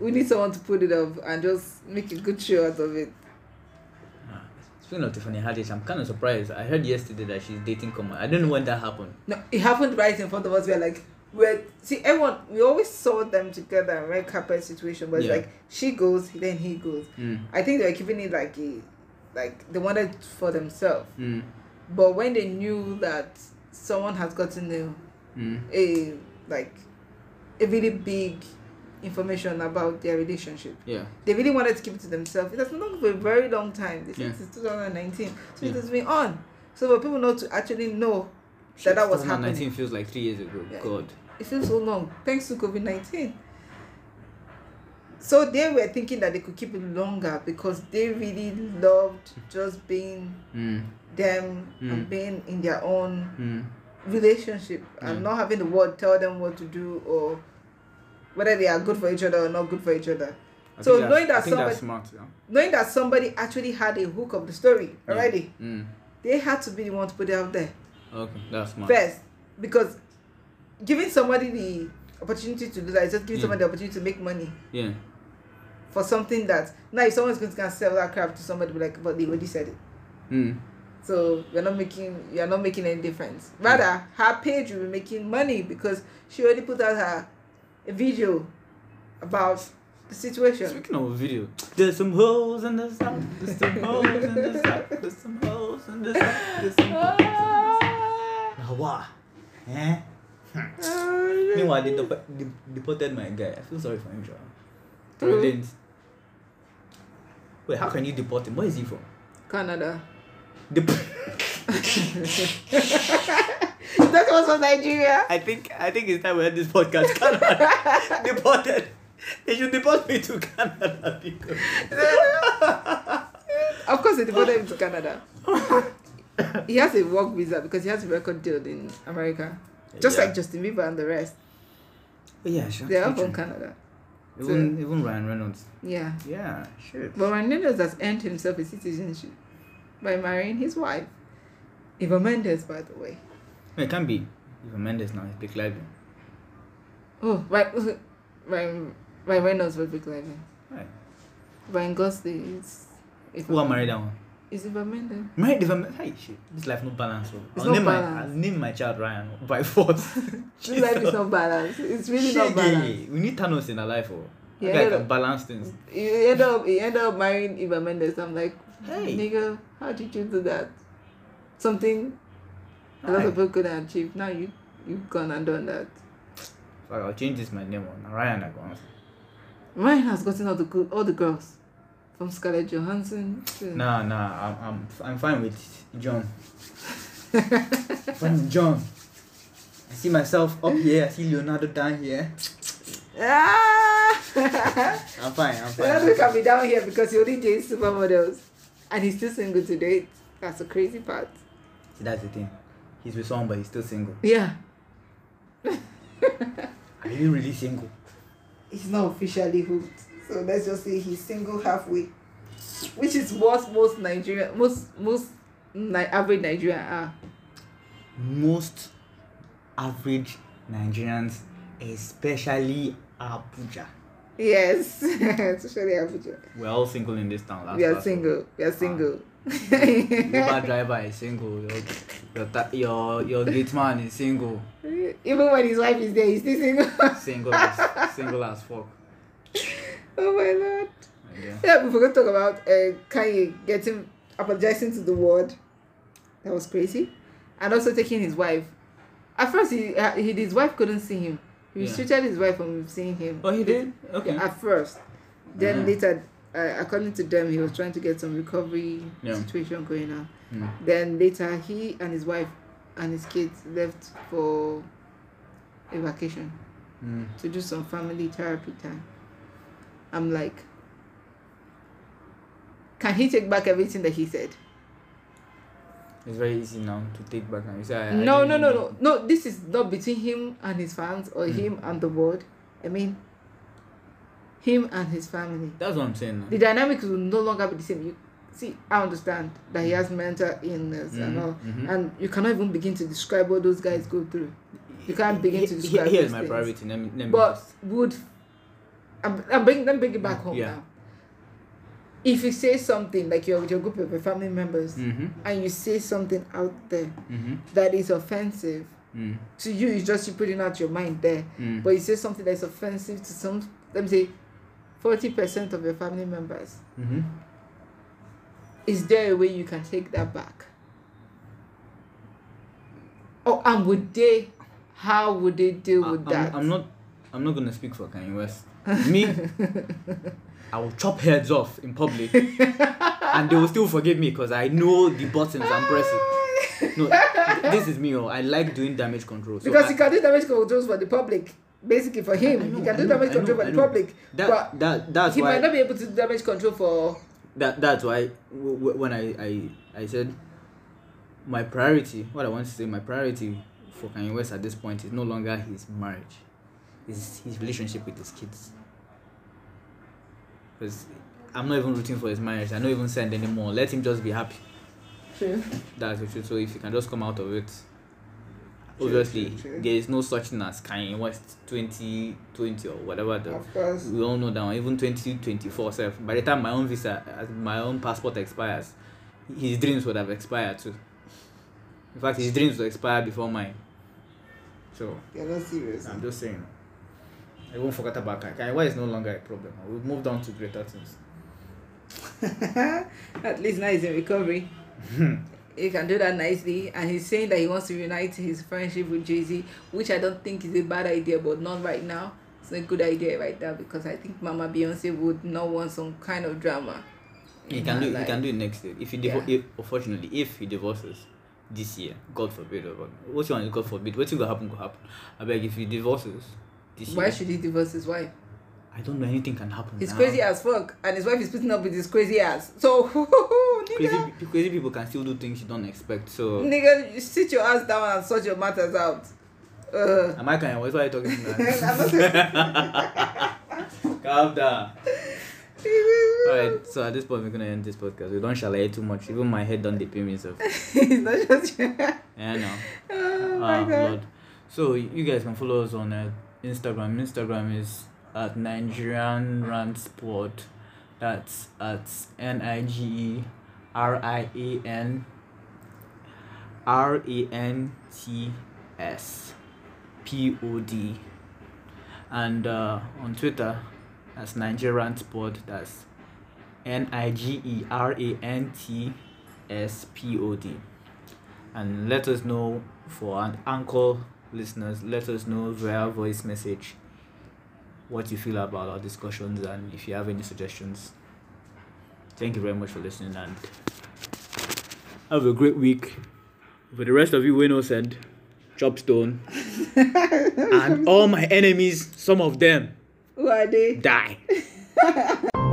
We need someone to put it up and just make a good show out of it. Ah, Speaking of Tiffany Haddish, I'm kind of surprised. I heard yesterday that she's dating Common. I don't know when that happened. No, it happened right in front of us. We're like, we're see everyone. We always saw them together in red carpet situation, but it's like she goes, then he goes. Mm. I think they were keeping it like a, like they wanted for themselves. Mm. But when they knew that someone has gotten a, Mm. a like, a really big information about their relationship, Yeah. they really wanted to keep it to themselves. It has been on for a very long time. This Yeah. is 2019, so Yeah. it has been on. So for people not to actually know that that was 2019 happening. feels like three years ago. Yeah. God. it feels so long thanks to COVID 19. So they were thinking that they could keep it longer because they really loved just being Mm. them Mm. and being in their own Mm. relationship and Mm. not having the world tell them what to do or whether they are good for each other or not good for each other. I So knowing that somebody- smart. Knowing that somebody actually had a hook of the story already, Yeah. Mm. they had to be the one to put it out there. Okay, that's smart. first because giving somebody the opportunity to do that is just giving Yeah. somebody the opportunity to make money Yeah. For something that now if someone's going to go and sell that crap to somebody be like but they already said it Mm. so you're not making you're not making any difference rather her page will be making money because she already put out her a video about the situation Speaking of video, there's some holes in the south. There's some holes in the south. There's some holes in the south. There's some holes in the south. Now what? Eh? Meanwhile, they dep- de- deported my guy. I feel sorry for him, Joe. Who? Brilliant. Wait, how can you deport him? Where is he from? canada Dep- [LAUGHS] that was from nigeria I think I think it's time we had this podcast. Canada [LAUGHS] deported. They should deport me to Canada because [LAUGHS] of course they deported him to canada he has a work visa because he has a record deal in america just Yeah. like justin bieber and the rest Oh, yeah, sure. they are from canada Even even Ryan Reynolds. yeah Yeah, sure. but Ryan Reynolds has earned himself a citizenship by marrying his wife Eva Mendes by the way No, it can't be. Eva Mendes now. It's Blake Lively. oh right [LAUGHS] Ryan Ryan Reynolds was Blake Lively Right. Ryan Gosling is Who married that one? Is it Eva Mendes Married Eva Mendes. Hey, shit. This life no balance. So. It's I'll not name my balance. I'll name my child Ryan [LAUGHS] by force. [LAUGHS] this life is not balanced it's really not Shit, balanced. We need Thanos in our life. Oh. Yeah, Yeah, guy no, can balance things. you end up you end up marrying Eva Mendes I'm like Hey. nigga how did you do that something a lot of people couldn't achieve now you you've gone and done that Fuck, I'll change this my name on Ryan. I go answer. Ryan has gotten all the all the girls, from Scarlett Johansson to Nah, nah. I'm I'm I'm fine with John. fine with John. I see myself up here. I see Leonardo down here. ah. I'm fine. I'm fine. Leonardo can be down here because he only dates supermodels, and he's still single to date. That's the crazy part. See, that's the thing. He's with someone, but he's still single. Yeah, Are you really single? he's not officially hooked, so let's just say he's single halfway, which is what most Nigerian, most most Ni- average Nigerian are. Most average Nigerians, especially Abuja. Yes, [LAUGHS] especially Abuja. We're all single in this town. Last We are last single. We are single. Ah. Uber driver is single. Your your ta- your, your gate man is single. Even when his wife is there, he's still single. Single as single as fuck. [LAUGHS] oh my lord. Yeah. Yeah, we forgot to talk about uh, Kanye getting apologizing to the world. That was crazy, and also taking his wife. At first, he, uh, he his wife couldn't see him. He Yeah. restricted his wife from seeing him. Oh, he did. Okay. At first, then Mhm. later, uh, according to them, he was trying to get some recovery Yeah. situation going on. Mm. Then later, he and his wife and his kids left for a vacation Mm. to do some family therapy time. I'm like, can he take back everything that he said? It's very easy now to take back and you say, I, I no, didn't no, no, no, no. This is not between him and his fans or Mm. him and the world. I mean, him and his family. That's what I'm saying. Now. The dynamics will no longer be the same. You see, I understand that he has mental illness and Mhm, all, mhm. and you cannot even begin to describe what those guys go through. You can't begin to Here- describe Here's my things. priority. Let me, let me But just- would I'm, I'm bring, let me bring it back home Yeah. now. If you say something like you're with your group of your family members Mhm, and you say something out there mhm, that is offensive mm, to you, it's just you putting out your mind there. mm. But you say something that's offensive to some, let me say, forty percent of your family members. Mhm. Is there a way you can take that back? Oh, and would they? How would they deal I- with I'm, that? I'm not. I'm not gonna speak for Kanye West. Me, I will chop heads off in public, [LAUGHS] and they will still forgive me because I know the buttons I'm pressing. [LAUGHS] No, this is me. Oh, I like doing damage control. So because I- he can do damage controls for the public. Basically, for him, know, he can do know, damage control know, for the public. that but that that's he why might not be able to do damage control for. that that's why w- w- when I, I I said my priority, what I want to say, my priority for Kanye West at this point is no longer his marriage, is his relationship with his kids. Because I'm not even rooting for his marriage. I don't even send anymore. Let him just be happy. True. That's the truth. So if he can just come out of it, True, obviously true, true. there is no such thing as Kanye West 2020 or whatever the Of course. we all know that one, even 2024 self by the time my own visa my own passport expires his dreams would have expired too in fact his dreams will expire before mine so You're not serious. i'm just saying i won't forget about Kanye Kanye West is no longer a problem we've moved on to greater things [LAUGHS] At least now he's in recovery. [LAUGHS] he can do that nicely, and he's saying that he wants to reunite his friendship with Jay Z, which I don't think is a bad idea, but not right now. It's a good idea right now because I think Mama Beyonce would not want some kind of drama. he can her do he can do it next year if he divo- Yeah. if unfortunately if he divorces this year god forbid or what you want god forbid wetin go happen go happen abeg if he divorces this Why should he divorce his wife? i don't know anything can happen He's now. crazy as fuck, and his wife is putting up with his crazy ass. So, [LAUGHS] crazy crazy people can still do things you don't expect. So nigga, sit your ass down and sort your matters out. Uh, am I kind of what are you talking about? [LAUGHS] [LAUGHS] Calm down. Alright, so at this point we're gonna end this podcast. We don't shall too much. Even my head don't dip me so It's not just your. yeah I know. Oh my Ah, god. Lord. So you guys can follow us on uh, Instagram. Instagram is at Nigerian Rant Sport. That's at N I G E R I A N R A N T S P O D. And uh, on Twitter, that's Nigerian Sport. That's N I G E R A N T S P O D and let us know for an anchor listeners let us know via voice message what you feel about our discussions and if you have any suggestions. Thank you very much for listening and have a great week. For the rest of you we winners and chopstone [LAUGHS] and all my enemies some of them Who are they? die [LAUGHS]